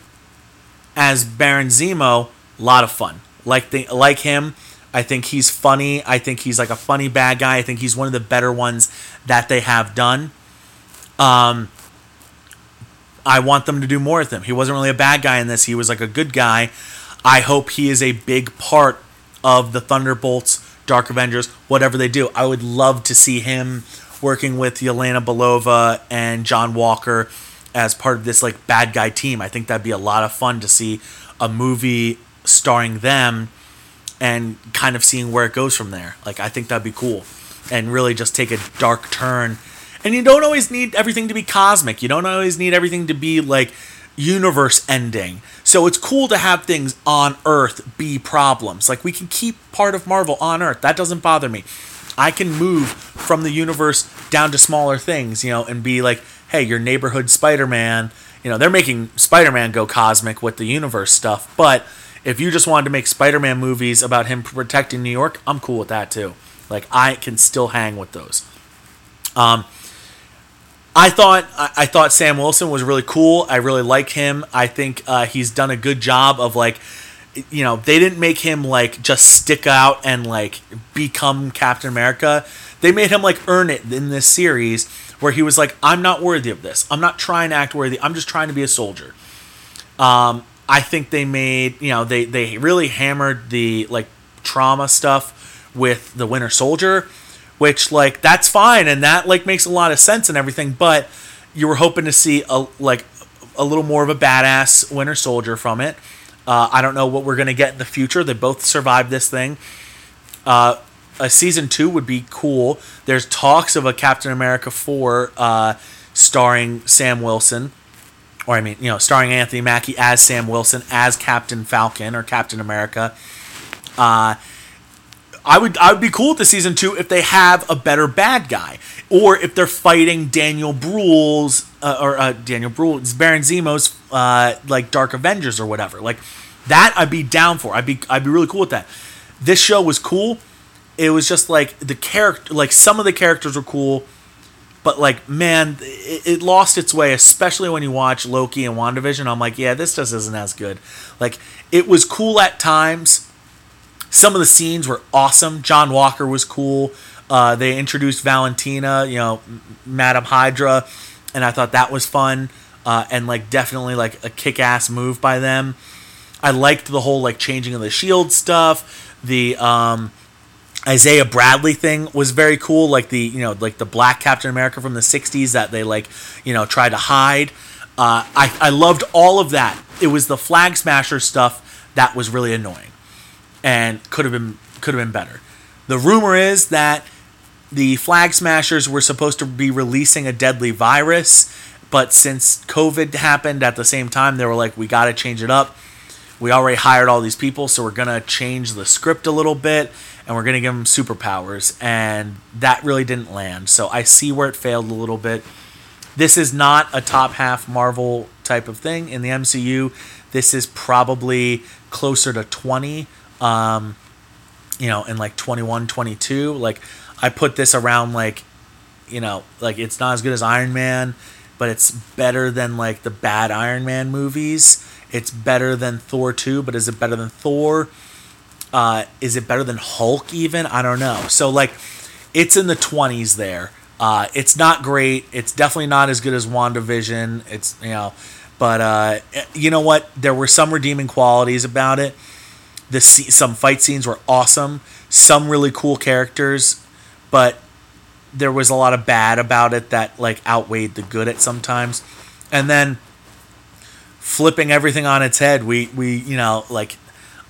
Speaker 1: as Baron Zemo, lot of fun. Like the like him. I think he's funny. I think he's like a funny bad guy. I think he's one of the better ones that they have done. Um, I want them to do more with him. He wasn't really a bad guy in this. He was like a good guy. I hope he is a big part of the Thunderbolts, Dark Avengers, whatever they do. I would love to see him working with Yelena Belova and John Walker as part of this like bad guy team. I think that'd be a lot of fun to see a movie starring them and kind of seeing where it goes from there. Like I think that'd be cool and really just take a dark turn. And you don't always need everything to be cosmic. You don't always need everything to be like universe ending. So it's cool to have things on Earth be problems. Like we can keep part of Marvel on Earth. That doesn't bother me. I can move from the universe down to smaller things, you know, and be like, hey, your neighborhood Spider Man. You know, they're making Spider Man go cosmic with the universe stuff, but if you just wanted to make Spider Man movies about him protecting New York, I'm cool with that too. Like, I can still hang with those. Um, I thought I thought Sam Wilson was really cool. I really like him. I think uh, he's done a good job of like you know, they didn't make him like just stick out and like become Captain America. They made him like earn it in this series where he was like, I'm not worthy of this. I'm not trying to act worthy. I'm just trying to be a soldier. Um, I think they made, you know, they they really hammered the like trauma stuff with the Winter Soldier, which like that's fine and that like makes a lot of sense and everything, but you were hoping to see a like a little more of a badass Winter Soldier from it. Uh, I don't know what we're to get in the future. They both survived this thing. Uh, a season two would be cool. There's talks of a Captain America 4 uh, starring Sam Wilson. Or, I mean, you know, starring Anthony Mackie as Sam Wilson, as Captain Falcon or Captain America. Uh, I would I would be cool with the season two if they have a better bad guy, or if they're fighting Daniel Bruhl's uh, or uh, Daniel Bruhl, it's Baron Zemo's uh, like Dark Avengers or whatever. Like that, I'd be down for. I'd be I'd be really cool with that. This show was cool. It was just like the character, like some of the characters were cool, but like man, it, it lost its way. Especially when you watch Loki and Wandavision, I'm like, yeah, this just isn't as good. Like it was cool at times some of the scenes were awesome. John Walker was cool. Uh, they introduced Valentina, you know, Madam Hydra, and I thought that was fun uh, and like definitely like a kick-ass move by them. I liked the whole like changing of the shield stuff. The um, Isaiah Bradley thing was very cool. Like the you know like the black Captain America from the '60s that they like you know tried to hide. Uh, I I loved all of that. It was the Flag Smasher stuff that was really annoying, and could have been could have been better. The rumor is that the Flag Smashers were supposed to be releasing a deadly virus, but since COVID happened at the same time, they were like, we got to change it up we already hired all these people, so we're gonna change the script a little bit, and we're gonna give them superpowers, and that really didn't land. So I see where it failed a little bit. This is not a top half Marvel type of thing in the MCU. This is probably closer to 20, um, you know, in like 21, 22. Like I put this around like, you know, like it's not as good as Iron Man, but it's better than like the bad Iron Man movies it's better than Thor 2, but is it better than Thor? Uh, is it better than Hulk even? I don't know. So like it's in the 20s there. Uh, it's not great. It's definitely not as good as WandaVision. It's you know, but uh, you know what? There were some redeeming qualities about it. The some fight scenes were awesome. Some really cool characters, but there was a lot of bad about it that like outweighed the good at sometimes. And then flipping everything on its head. We we you know like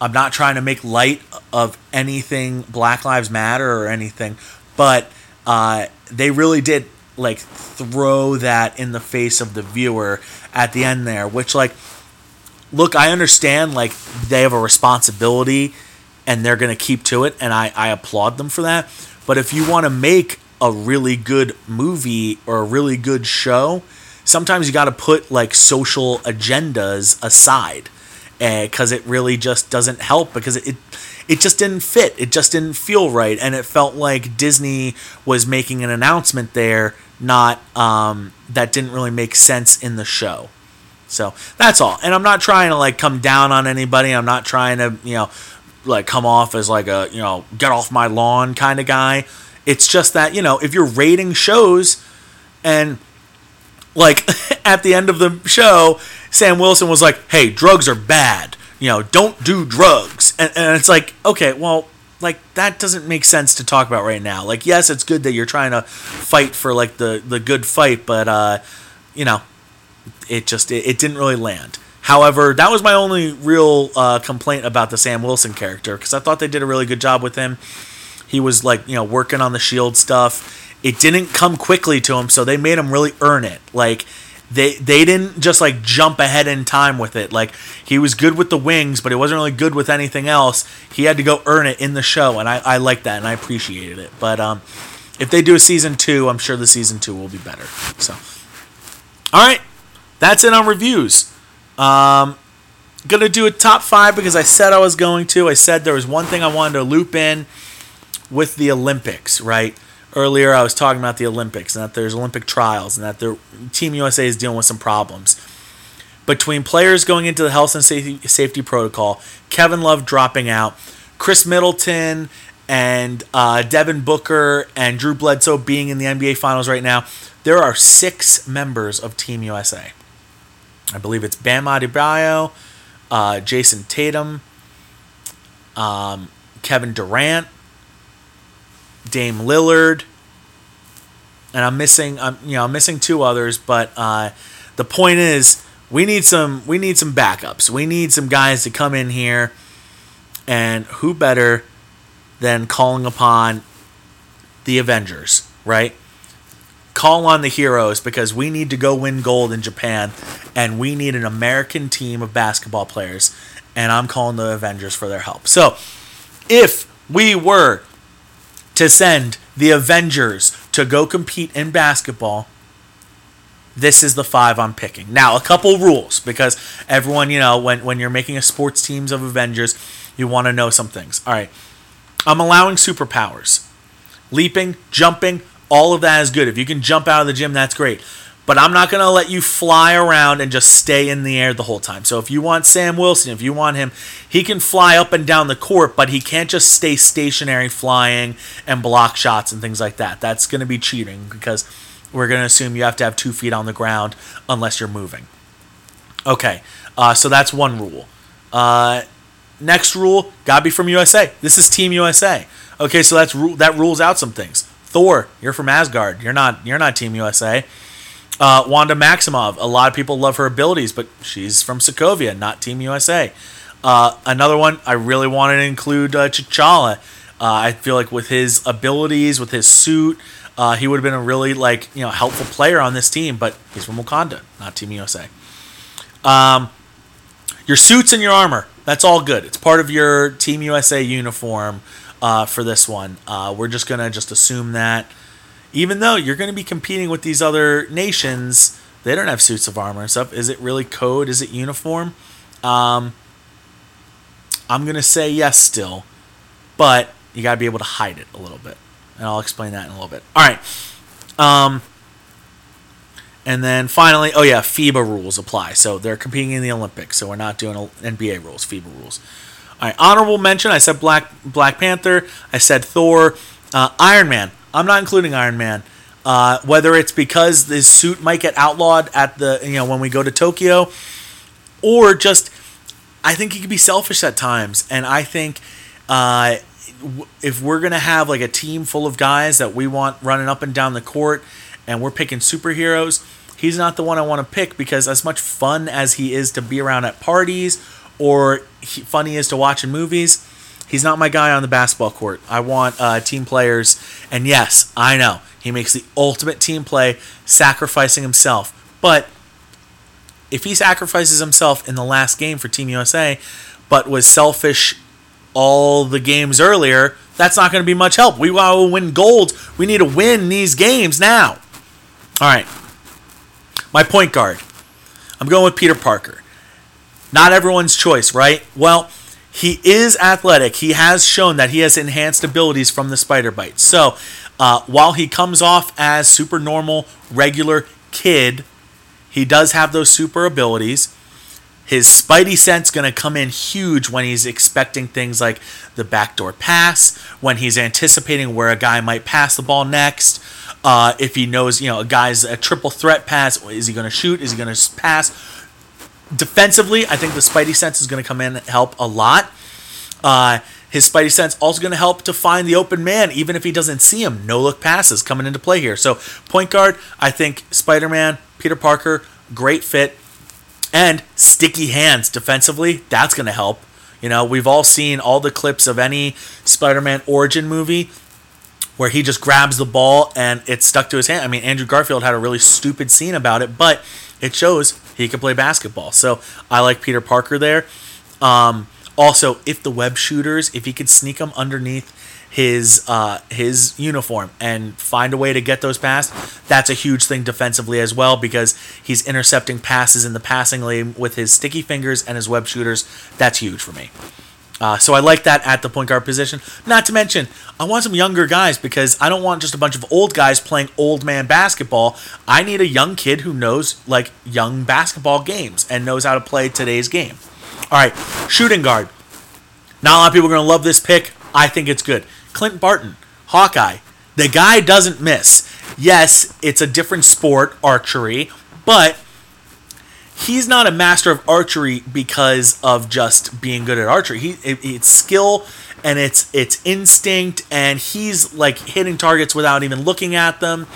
Speaker 1: I'm not trying to make light of anything Black Lives Matter or anything, but uh, they really did like throw that in the face of the viewer at the end there, which like look, I understand like they have a responsibility and they're gonna keep to it, and I, I applaud them for that. But if you want to make a really good movie or a really good show, sometimes you got to put like social agendas aside because uh, it really just doesn't help because it, it it just didn't fit it just didn't feel right and it felt like disney was making an announcement there not um, that didn't really make sense in the show so that's all and i'm not trying to like come down on anybody i'm not trying to you know like come off as like a you know get off my lawn kind of guy it's just that you know if you're rating shows and like at the end of the show, Sam Wilson was like, "Hey, drugs are bad. You know, don't do drugs." And, and it's like, okay, well, like that doesn't make sense to talk about right now. Like, yes, it's good that you're trying to fight for like the the good fight, but uh, you know, it just it, it didn't really land. However, that was my only real uh, complaint about the Sam Wilson character because I thought they did a really good job with him. He was like, you know, working on the shield stuff it didn't come quickly to him, so they made him really earn it. Like they they didn't just like jump ahead in time with it. Like he was good with the wings, but he wasn't really good with anything else. He had to go earn it in the show, and I, I like that and I appreciated it. But um, if they do a season two, I'm sure the season two will be better. So, all right, that's it on reviews. Um, gonna do a top five because I said I was going to. I said there was one thing I wanted to loop in with the Olympics, right? earlier I was talking about the Olympics and that there's Olympic trials and that the Team USA is dealing with some problems. Between players going into the health and safety, safety protocol, Kevin Love dropping out, Khris Middleton and uh, Devin Booker and Drew Bledsoe being in the NBA Finals right now, there are six members of Team USA. I believe it's Bam Adebayo, uh, Jayson Tatum, um, Kevin Durant, Dame Lillard, and I'm missing I'm you know I'm missing two others, but uh, the point is we need some we need some backups. We need some guys to come in here, and who better than calling upon the Avengers, right? Call on the heroes because we need to go win gold in Japan, and we need an American team of basketball players, and I'm calling the Avengers for their help. So, if we were to send the Avengers to go compete in basketball, this is the five I'm picking. Now, a couple rules because everyone, you know, when, when you're making a sports teams of Avengers, you want to know some things. All right. I'm allowing superpowers. Leaping, jumping, all of that is good. If you can jump out of the gym, that's great. but I'm not going to let you fly around and just stay in the air the whole time. So if you want Sam Wilson, if you want him, he can fly up and down the court, but he can't just stay stationary flying and block shots and things like that. That's going to be cheating because we're going to assume you have to have two feet on the ground unless you're moving. Okay, uh, so that's one rule. Uh, next rule, gotta be from USA. This is Team USA. Okay, so that's that rules out some things. Thor, you're from Asgard. You're not. You're not Team USA. Uh, Wanda Maximoff. A lot of people love her abilities, but she's from Sokovia, not Team USA. Uh, another one I really wanted to include uh, T'Challa. Uh, I feel like with his abilities, with his suit, uh, he would have been a really like you know helpful player on this team. But he's from Wakanda, not Team USA. Um, your suits and your armor. That's all good. It's part of your Team USA uniform uh, for this one. Uh, we're just gonna just assume that, even though you're gonna be competing with these other nations, they don't have suits of armor and stuff. Is it really code? Is it uniform? Um, I'm gonna say yes still, but you gotta be able to hide it a little bit, and I'll explain that in a little bit. All right. Um, and then finally, oh yeah, FIBA rules apply. So they're competing in the Olympics. So we're not doing NBA rules, FIBA rules. All right, honorable mention. I said Black Black Panther. I said Thor, uh, Iron Man. I'm not including Iron Man. Uh, whether it's because his suit might get outlawed at the you know when we go to Tokyo, or just I think he could be selfish at times, and I think uh, if we're gonna have like a team full of guys that we want running up and down the court, and we're picking superheroes, he's not the one I want to pick because as much fun as he is to be around at parties or he, funny is to watch in movies, he's not my guy on the basketball court. I want uh, team players, and yes, I know he makes the ultimate team play, sacrificing himself. But if he sacrifices himself in the last game for Team USA, but was selfish all the games earlier, that's not going to be much help. We want to win gold. We need to win these games now. All right. My point guard. I'm going with Peter Parker. Not everyone's choice, right? Well, he is athletic. He has shown that he has enhanced abilities from the spider bite. So, uh, while he comes off as super normal, regular kid, he does have those super abilities. His spidey sense going to come in huge when he's expecting things like the backdoor pass, when he's anticipating where a guy might pass the ball next. Uh, if he knows, you know, a guy's a triple threat pass, is he going to shoot? Is he going to pass? Defensively, I think the Spidey sense is going to come in and help a lot. Uh, his Spidey sense also going to help to find the open man, even if he doesn't see him. No look passes coming into play here. So point guard, I think Spider Man, Peter Parker, great fit, and sticky hands defensively. That's going to help. You know, we've all seen all the clips of any Spider Man origin movie where he just grabs the ball and it's stuck to his hand. I mean, Andrew Garfield had a really stupid scene about it, but it shows he can play basketball. So I like Peter Parker there. Um, also, if the web shooters, if he could sneak them underneath his uh, his uniform and find a way to get those past, that's a huge thing defensively as well because he's intercepting passes in the passing lane with his sticky fingers and his web shooters. That's huge for me. Uh, so I like that at the point guard position. Not to mention, I want some younger guys because I don't want just a bunch of old guys playing old man basketball. I need a young kid who knows like young basketball games and knows how to play today's game. All right, shooting guard. Not a lot of people are going to love this pick. I think it's good. Clint Barton, Hawkeye. The guy doesn't miss. Yes, it's a different sport, archery, but he's not a master of archery because of just being good at archery. He it, it's skill and it's it's instinct and he's like hitting targets without even looking at them.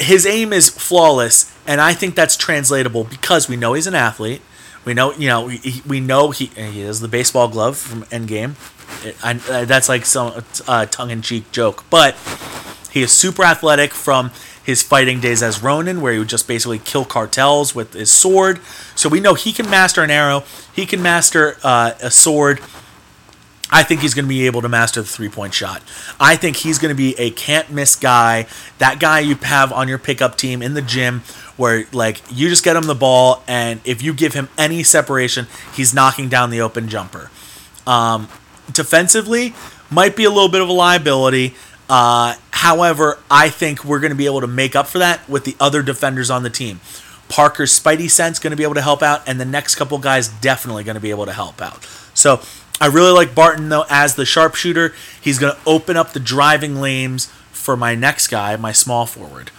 Speaker 1: His aim is flawless and I think that's translatable because we know he's an athlete. We know, you know, we, we know he he has the baseball glove from Endgame. It, I, that's like some uh, tongue-in-cheek joke, but he is super athletic from his fighting days as Ronin, where he would just basically kill cartels with his sword. So we know he can master an arrow, he can master uh, a sword. I think he's going to be able to master the three point shot. I think he's going to be a can't miss guy. That guy you have on your pickup team in the gym where, like, you just get him the ball, and if you give him any separation, he's knocking down the open jumper. Um, defensively, might be a little bit of a liability. Uh, However, I think we're going to be able to make up for that with the other defenders on the team. Parker's Spidey Sense going to be able to help out, and the next couple guys definitely going to be able to help out. So I really like Barton though as the sharpshooter. He's going to open up the driving lanes for my next guy, my small forward,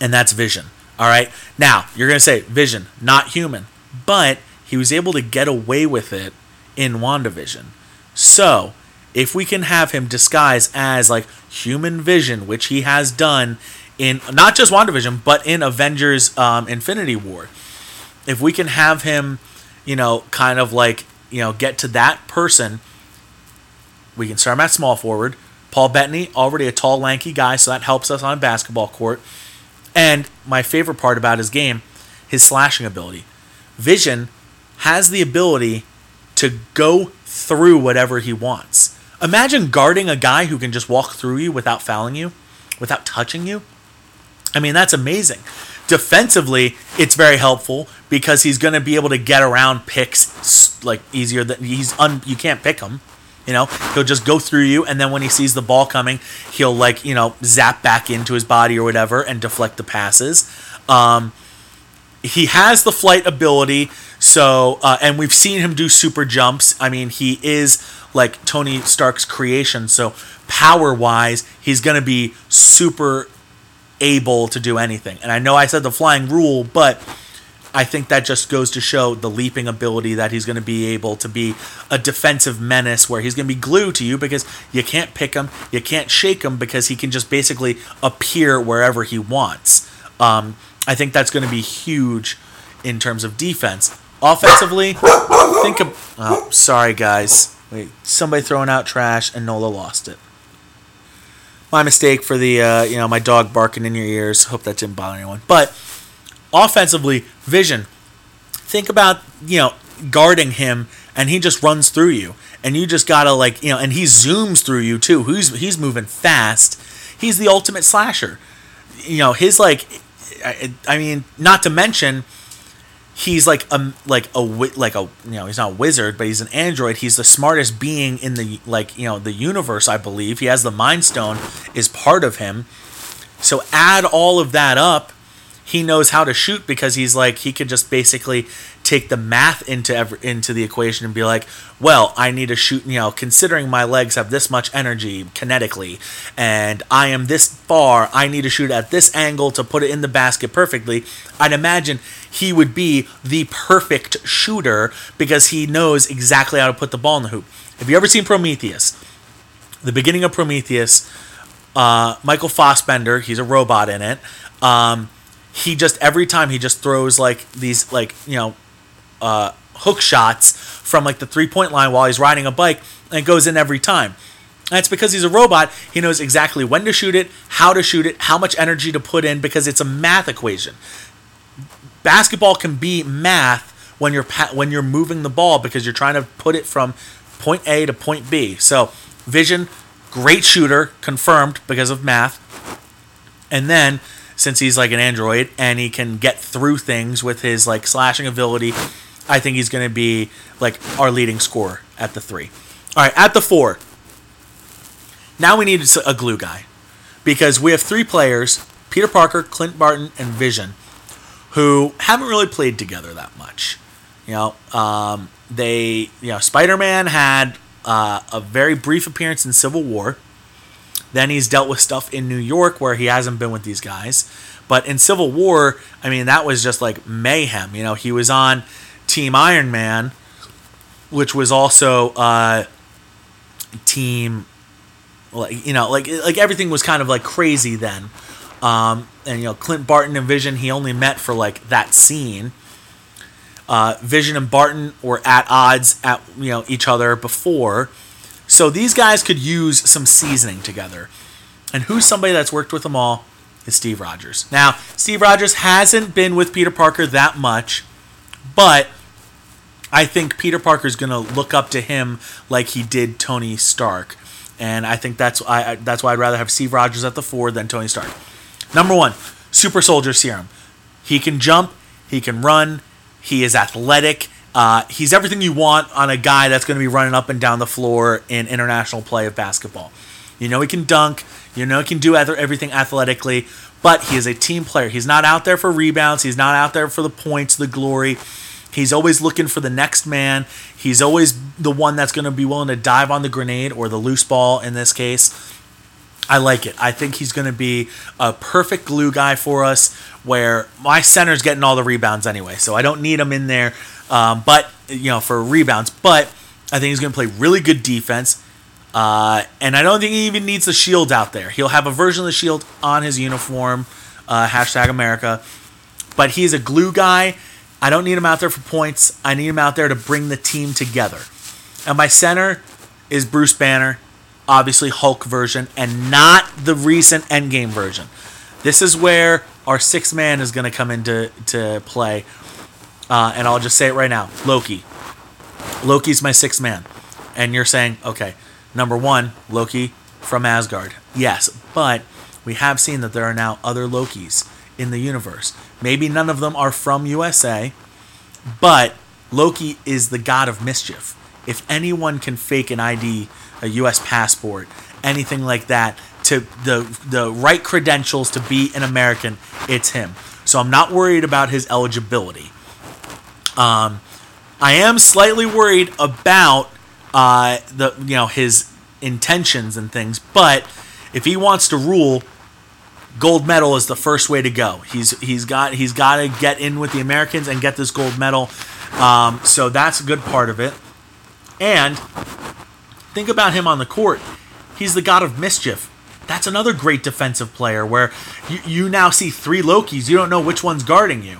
Speaker 1: and that's Vision. All right. Now you're going to say Vision, not human, but he was able to get away with it in WandaVision. So if we can have him disguise as like human vision, which he has done in not just WandaVision, but in Avengers um, Infinity War, if we can have him, you know, kind of like, you know, get to that person, we can start him at small forward. Paul Bettany, already a tall, lanky guy, so that helps us on a basketball court. And my favorite part about his game, his slashing ability. Vision has the ability to go through whatever he wants. Imagine guarding a guy who can just walk through you without fouling you, without touching you. I mean, that's amazing. Defensively, it's very helpful because he's going to be able to get around picks like easier than he's un, you can't pick him. You know, he'll just go through you, and then when he sees the ball coming, he'll like you know zap back into his body or whatever and deflect the passes. Um, he has the flight ability, so uh, and we've seen him do super jumps. I mean, he is like Tony Stark's creation, so power wise, he's going to be super able to do anything. And I know I said the flying rule, but I think that just goes to show the leaping ability that he's going to be able to be a defensive menace where he's going to be glued to you because you can't pick him, you can't shake him because he can just basically appear wherever he wants. Um, I think that's going to be huge in terms of defense. Offensively, think of. Oh, sorry, guys. Wait, somebody throwing out trash and Nola lost it my mistake for the uh, you know my dog barking in your ears. Hope that didn't bother anyone. But offensively, Vision. Think about you know guarding him, and he just runs through you, and you just gotta like you know, and he zooms through you too. He's he's moving fast. He's the ultimate slasher. You know his like, I, I mean, not to mention he's like a like a like a you know he's not a wizard but he's an android. He's the smartest being in the like you know the universe i believe. He has the mind stone is part of him. So add all of that up he knows how to shoot because he's like he could just basically take the math into every, into the equation and be like, well, I need to shoot, you know, considering my legs have this much energy kinetically and I am this far, I need to shoot at this angle to put it in the basket perfectly. I'd imagine he would be the perfect shooter because he knows exactly how to put the ball in the hoop. Have you ever seen Prometheus? The beginning of Prometheus, uh, Michael Fassbender, he's a robot in it. Um, he just every time he just throws like these like you know uh, hook shots from like the three point line while he's riding a bike, and it goes in every time. That's because he's a robot. He knows exactly when to shoot it, how to shoot it, how much energy to put in because it's a math equation. Basketball can be math when you're when you're moving the ball because you're trying to put it from point A to point B. So, Vision, great shooter, confirmed because of math. And then since he's like an android and he can get through things with his like slashing ability I think he's going to be like our leading scorer at the three. All right, at the four. Now we need a glue guy because we have three players Peter Parker, Clint Barton, and Vision who haven't really played together that much. You know, um, they, you know, Spider Man had uh, a very brief appearance in Civil War. Then he's dealt with stuff in New York where he hasn't been with these guys. But in Civil War, I mean, that was just like mayhem. You know, he was on Team Iron Man, which was also uh, Team, like you know, like like everything was kind of like crazy then. Um, and you know, Clint Barton and Vision, he only met for like that scene. Uh, Vision and Barton were at odds at you know each other before, so these guys could use some seasoning together. And who's somebody that's worked with them all? Is Steve Rogers. Now, Steve Rogers hasn't been with Peter Parker that much, but I think Peter Parker is going to look up to him like he did Tony Stark, and I think that's I that's why I'd rather have Steve Rogers at the four than Tony Stark. Number one, Super Soldier Serum. He can jump, he can run, he is athletic. Uh, he's everything you want on a guy that's going to be running up and down the floor in international play of basketball. You know he can dunk. You know, he can do everything athletically, but he is a team player. He's not out there for rebounds. He's not out there for the points, the glory. He's always looking for the next man. He's always the one that's going to be willing to dive on the grenade or the loose ball in this case. I like it. I think he's going to be a perfect glue guy for us where my center's getting all the rebounds anyway, so I don't need him in there. Um, but, you know, for rebounds. But I think he's going to play really good defense. Uh, and I don't think he even needs the shield out there. He'll have a version of the shield on his uniform, uh, hashtag America. But he's a glue guy. I don't need him out there for points. I need him out there to bring the team together. And my center is Bruce Banner, obviously Hulk version, and not the recent Endgame version. This is where our sixth man is going to come into to play. Uh, and I'll just say it right now Loki. Loki's my sixth man. And you're saying, okay, number one, Loki from Asgard. Yes, but we have seen that there are now other Lokis in the universe. Maybe none of them are from USA, but Loki is the god of mischief. If anyone can fake an ID, a US passport, anything like that, to the the right credentials to be an American, it's him. So I'm not worried about his eligibility. Um, I am slightly worried about uh, the you know his intentions and things, but if he wants to rule, gold medal is the first way to go. He's he's got he's got to get in with the Americans and get this gold medal. Um, so that's a good part of it. And think about him on the court. He's the god of mischief. That's another great defensive player where you, you now see three Lokis. You don't know which one's guarding you.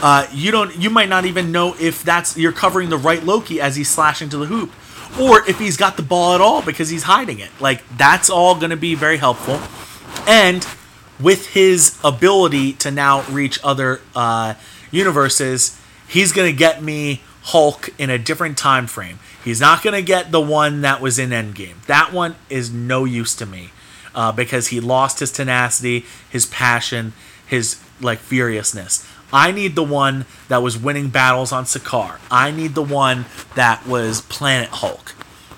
Speaker 1: Uh, you don't. You might not even know if that's you're covering the right Loki as he's slashing to the hoop, or if he's got the ball at all because he's hiding it. Like that's all going to be very helpful. And with his ability to now reach other uh, universes, he's going to get me Hulk in a different time frame. He's not going to get the one that was in Endgame. That one is no use to me uh, because he lost his tenacity, his passion, his like furiousness. I need the one that was winning battles on Sakaar. I need the one that was Planet Hulk.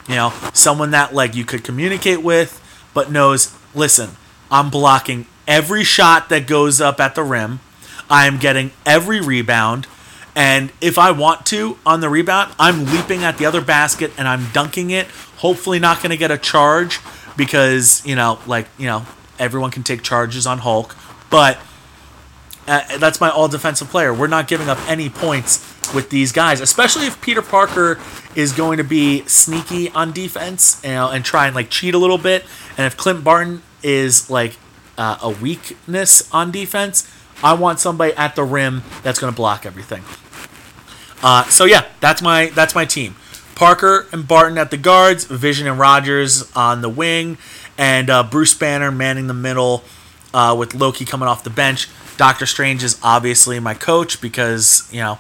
Speaker 1: You know, someone that like you could communicate with, but knows, listen, I'm blocking every shot that goes up at the rim. I am getting every rebound. And if I want to on the rebound, I'm leaping at the other basket and I'm dunking it. Hopefully, not going to get a charge because, you know, like, you know, everyone can take charges on Hulk. But uh, that's my all defensive player. We're not giving up any points with these guys, especially if Peter Parker is going to be sneaky on defense you know, and try and like cheat a little bit. And if Clint Barton is like uh, a weakness on defense, I want somebody at the rim that's going to block everything. Uh, so yeah, that's my that's my team. Parker and Barton at the guards, Vision and Rogers on the wing, and uh, Bruce Banner manning the middle uh, with Loki coming off the bench. Doctor Strange is obviously my coach because you know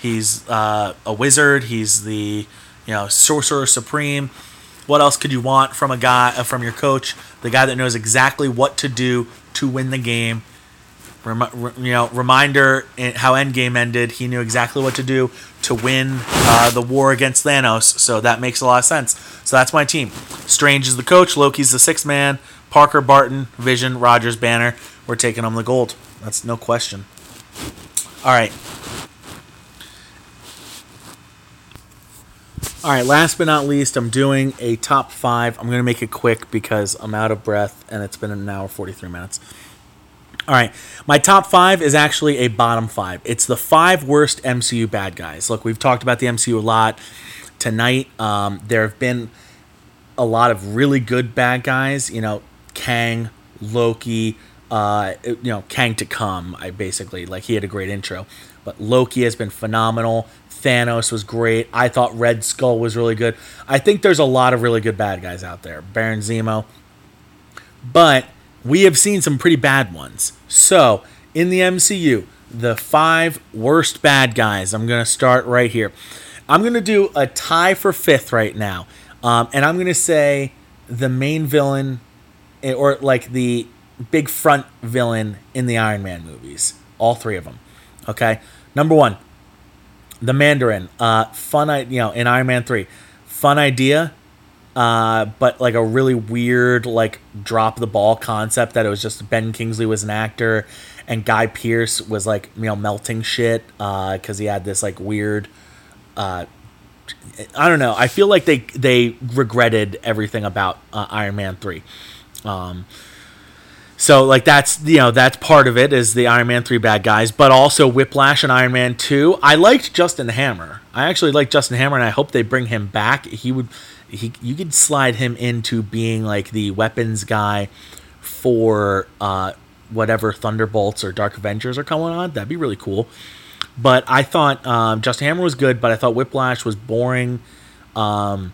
Speaker 1: he's uh, a wizard. He's the you know sorcerer supreme. What else could you want from a guy uh, from your coach? The guy that knows exactly what to do to win the game. Rem- you know, reminder how Endgame ended. He knew exactly what to do to win uh, the war against Thanos. So that makes a lot of sense. So that's my team. Strange is the coach. Loki's the sixth man. Parker, Barton, Vision, Rogers, Banner. We're taking them the gold. That's no question. All right. All right, last but not least, I'm doing a top five. I'm going to make it quick because I'm out of breath and it's been an hour 43 minutes. All right, my top five is actually a bottom five. It's the five worst MCU bad guys. Look, we've talked about the MCU a lot tonight. Um, there have been a lot of really good bad guys. You know, Kang, Loki, uh, you know, Kang to come. I basically like he had a great intro, but Loki has been phenomenal. Thanos was great. I thought Red Skull was really good. I think there's a lot of really good bad guys out there. Baron Zemo, but we have seen some pretty bad ones. So in the MCU, the five worst bad guys. I'm gonna start right here. I'm gonna do a tie for fifth right now, um, and I'm gonna say the main villain, eh, or like the big front villain in the Iron Man movies. All three of them. Okay. Number one, the Mandarin. Uh, fun, you know, in Iron Man three, fun idea, uh, but like a really weird like drop the ball concept that it was just Ben Kingsley was an actor and Guy Pearce was like you know melting shit because uh, he had this like weird. Uh, I don't know. I feel like they they regretted everything about uh, Iron Man three. Um, so like that's you know that's part of it is the Iron Man three bad guys, but also Whiplash and Iron Man two. I liked Justin Hammer. I actually like Justin Hammer, and I hope they bring him back. He would he you could slide him into being like the weapons guy for uh, whatever Thunderbolts or Dark Avengers are coming on. That'd be really cool. But I thought um, Justin Hammer was good, but I thought Whiplash was boring, um,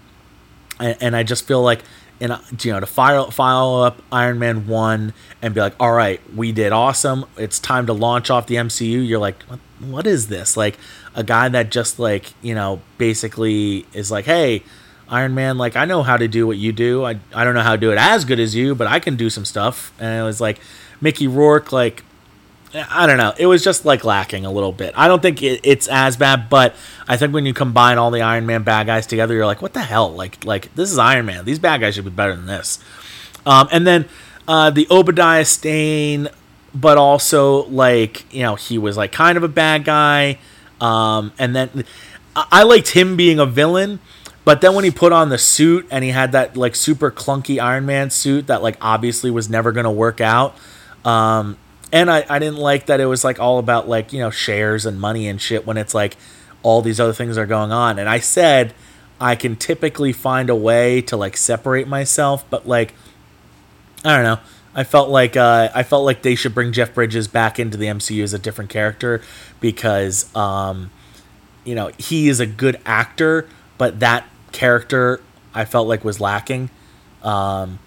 Speaker 1: and, and I just feel like and you know to file file up Iron Man one and be like, all right, we did awesome. It's time to launch off the MCU. You're like, what, what is this? Like a guy that just like you know basically is like, hey, Iron Man, like I know how to do what you do. I I don't know how to do it as good as you, but I can do some stuff. And it was like Mickey Rourke, like I don't know. It was just like lacking a little bit. I don't think it, it's as bad, but I think when you combine all the Iron Man bad guys together, you're like, what the hell? Like like this is Iron Man. These bad guys should be better than this. Um, and then uh, the Obadiah Stane, but also like you know he was like kind of a bad guy. Um, and then I, I liked him being a villain but then when he put on the suit and he had that like super clunky Iron Man suit that like obviously was never gonna work out. Um, and I, I didn't like that it was like all about like, you know, shares and money and shit when it's like all these other things are going on. And I said I can typically find a way to like separate myself, but like I don't know. I felt like uh, I felt like they should bring Jeff Bridges back into the MCU as a different character because um, you know he is a good actor, but that character I felt like was lacking. Um,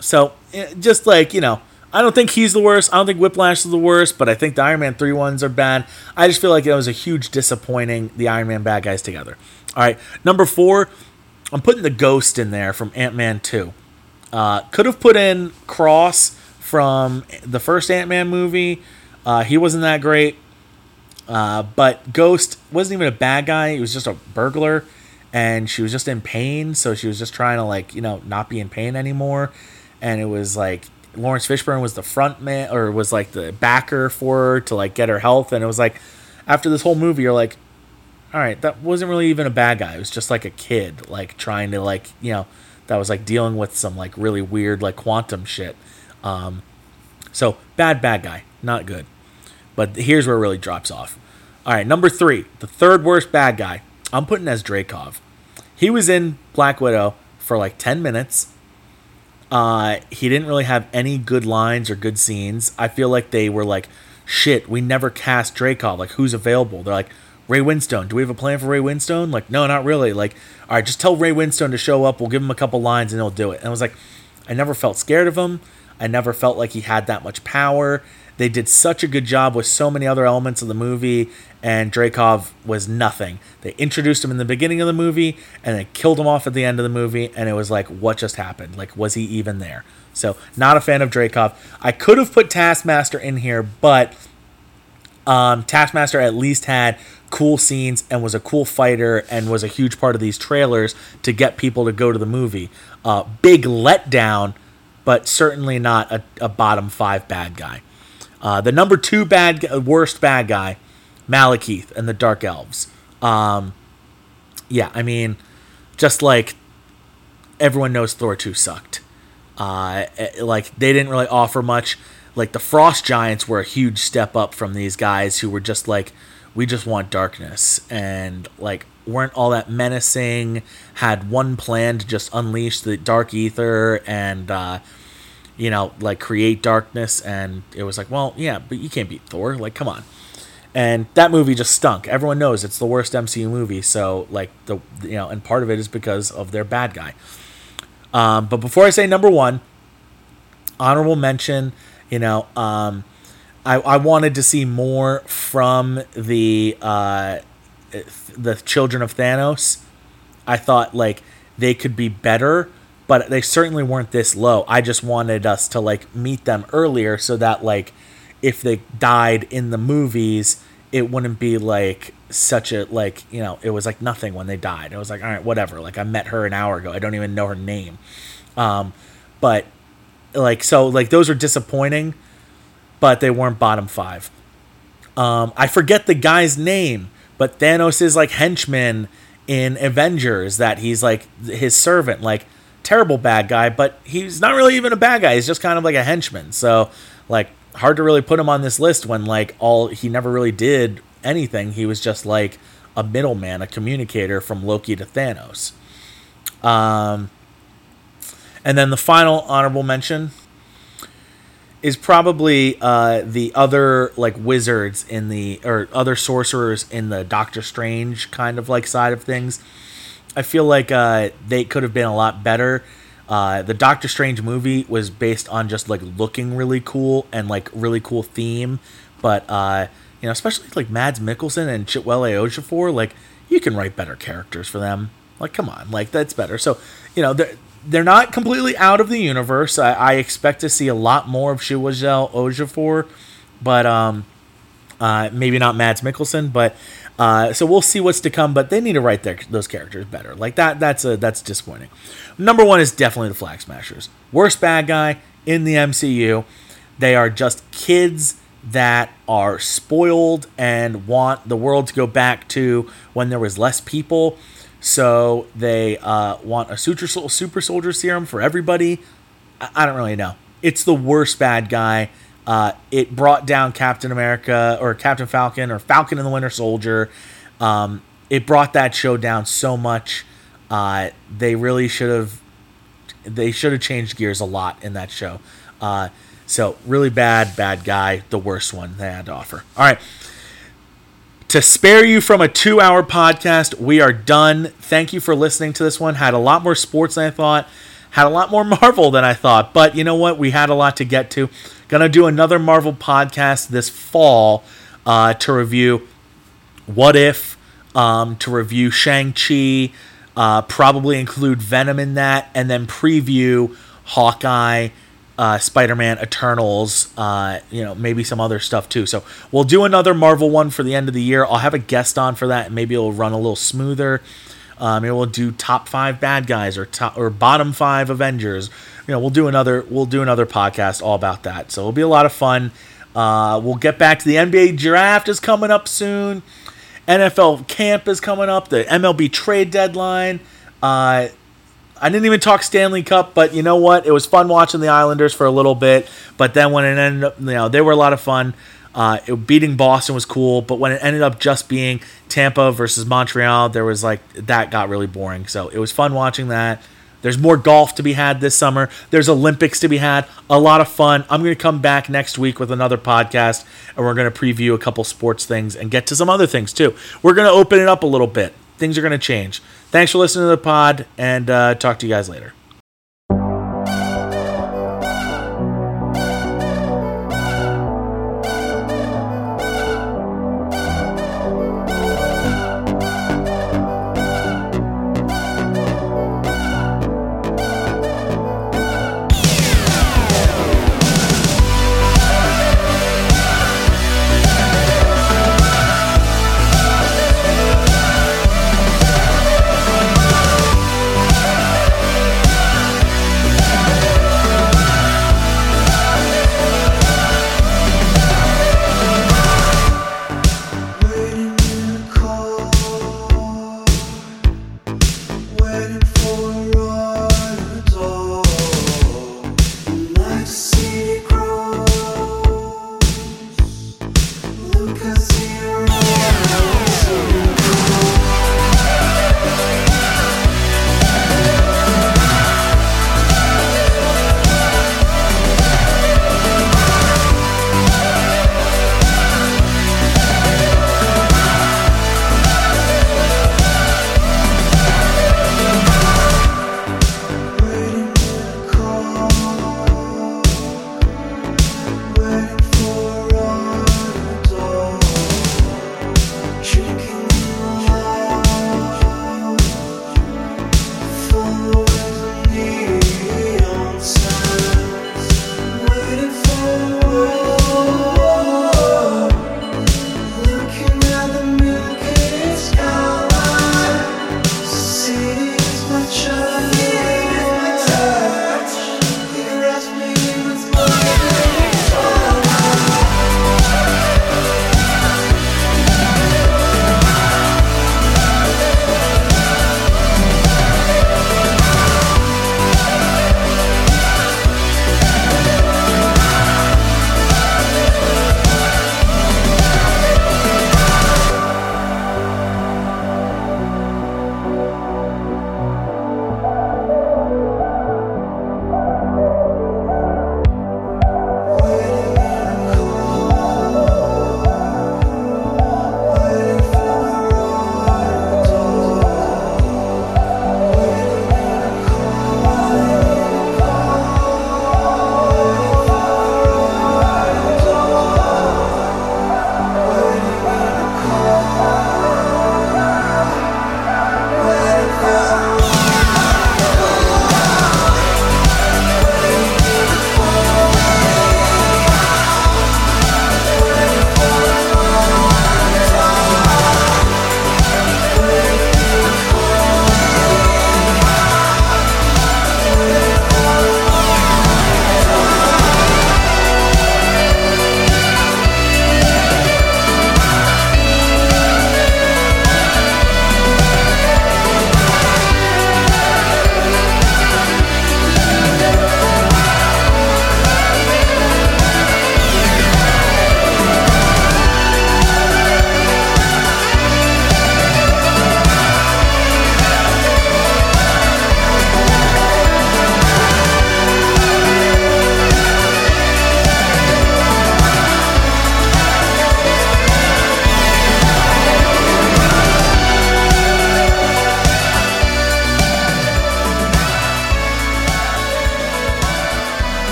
Speaker 1: so eh, just like you know, I don't think he's the worst. I don't think Whiplash is the worst, but I think the Iron Man three ones are bad. I just feel like it was a huge disappointing the Iron Man bad guys together. All right, number four, I'm putting the Ghost in there from Ant Man two. Uh, could have put in Cross from the first Ant Man movie. Uh, he wasn't that great. Uh, but Ghost wasn't even a bad guy. He was just a burglar and she was just in pain so she was just trying to like you know not be in pain anymore and it was like Laurence Fishburne was the front man or was like the backer for her to like get her health and it was like after this whole movie you're like all right that wasn't really even a bad guy. It was just like a kid like trying to like you know that was like dealing with some like really weird like quantum shit. Um so bad bad guy not good. But here's where it really drops off. All right number three the third worst bad guy. I'm putting as Dreykov. He was in Black Widow for like 10 minutes. Uh, he didn't really have any good lines or good scenes. I feel like they were like, shit, we never cast Dreykov. Like, who's available? They're like, Ray Winstone. Do we have a plan for Ray Winstone? Like, no, not really. Like, all right, just tell Ray Winstone to show up. We'll give him a couple lines and he'll do it. And I was like, I never felt scared of him. I never felt like he had that much power. They did such a good job with so many other elements of the movie, and Dreykov was nothing. They introduced him in the beginning of the movie, and they killed him off at the end of the movie, and it was like, what just happened? Like, was he even there? So, not a fan of Dreykov. I could have put Taskmaster in here, but um, Taskmaster at least had cool scenes and was a cool fighter and was a huge part of these trailers to get people to go to the movie. Uh, big letdown, but certainly not a, a bottom five bad guy. Uh, the number two bad, worst bad guy, Malekith and the Dark Elves. Um, yeah, I mean, just like everyone knows, Thor two sucked. Uh, eh, like they didn't really offer much. Like the Frost Giants were a huge step up from these guys who were just like, we just want darkness and like weren't all that menacing. Had one plan to just unleash the dark ether and. Uh, you know, like create darkness. And it was like, well, yeah, but you can't beat Thor. Like, come on. And that movie just stunk. Everyone knows it's the worst MCU movie. So, like, the, you know, and part of it is because of their bad guy. Um, but before I say number one, honorable mention, you know, um, I, I wanted to see more from the uh, the children of Thanos. I thought like they could be better but they certainly weren't this low. I just wanted us to like meet them earlier so that like if they died in the movies, it wouldn't be like such a like you know it was like nothing when they died. It was like all right, whatever. Like I met her an hour ago. I don't even know her name. Um, but like so like those are disappointing, but they weren't bottom five. Um, I forget the guy's name, but Thanos is like henchman in Avengers that he's like his servant, like terrible bad guy, but he's not really even a bad guy. He's just kind of like a henchman. So like hard to really put him on this list when like all he never really did anything. He was just like a middleman, a communicator from Loki to Thanos. Um, and then the final honorable mention is probably uh, the other like wizards in the or other sorcerers in the Doctor Strange kind of like side of things. I feel like uh, they could have been a lot better. Uh, the Doctor Strange movie was based on just like looking really cool and like really cool theme, but uh, you know, especially like Mads Mikkelsen and Chiwetel Ejiofor, like you can write better characters for them. Like, come on, like that's better. So, you know, they're they're not completely out of the universe. I, I expect to see a lot more of Chiwetel Ejiofor, but um, uh, maybe not Mads Mikkelsen. But uh, so we'll see what's to come. But they need to write their, those characters better. Like that. That's a that's disappointing. Number one is definitely the Flag Smashers. Worst bad guy in the MCU. They are just kids that are spoiled and want the world to go back to when there was less people. So they uh, want a super, super soldier serum for everybody. I, I don't really know. It's the worst bad guy. Uh, it brought down Captain America or Captain Falcon or Falcon and the Winter Soldier. Um, it brought that show down so much. Uh, they really should have. They should have changed gears a lot in that show. Uh, so really bad, bad guy, the worst one they had to offer. All right. To spare you from a two hour podcast, we are done. Thank you for listening to this one. Had a lot more sports than I thought, had a lot more Marvel than I thought, but you know what? We had a lot to get to. Gonna do another Marvel podcast this fall uh, to review What If, um, to review Shang-Chi, uh, probably include Venom in that, and then preview Hawkeye uh, Spider-Man Eternals, uh, you know, maybe some other stuff too. So we'll do another Marvel one for the end of the year. I'll have a guest on for that. And maybe it'll run a little smoother. Um, we'll do top five bad guys or top or bottom five Avengers. You know, we'll do another we'll do another podcast all about that. So it'll be a lot of fun. Uh, we'll get back to the NBA draft is coming up soon. NFL camp is coming up. The MLB trade deadline. Uh, I didn't even talk Stanley Cup, but you know what? It was fun watching the Islanders for a little bit. But then when it ended up, you know, they were a lot of fun. Uh, it, beating Boston was cool, but when it ended up just being Tampa versus Montreal, there was like that got really boring. So it was fun watching that. There's more golf to be had this summer. There's Olympics to be had. A lot of fun. I'm going to come back next week with another podcast, and we're going to preview a couple sports things and get to some other things too. We're going to open it up a little bit. Things are going to change. Thanks for listening to the pod, and uh, talk to you guys later.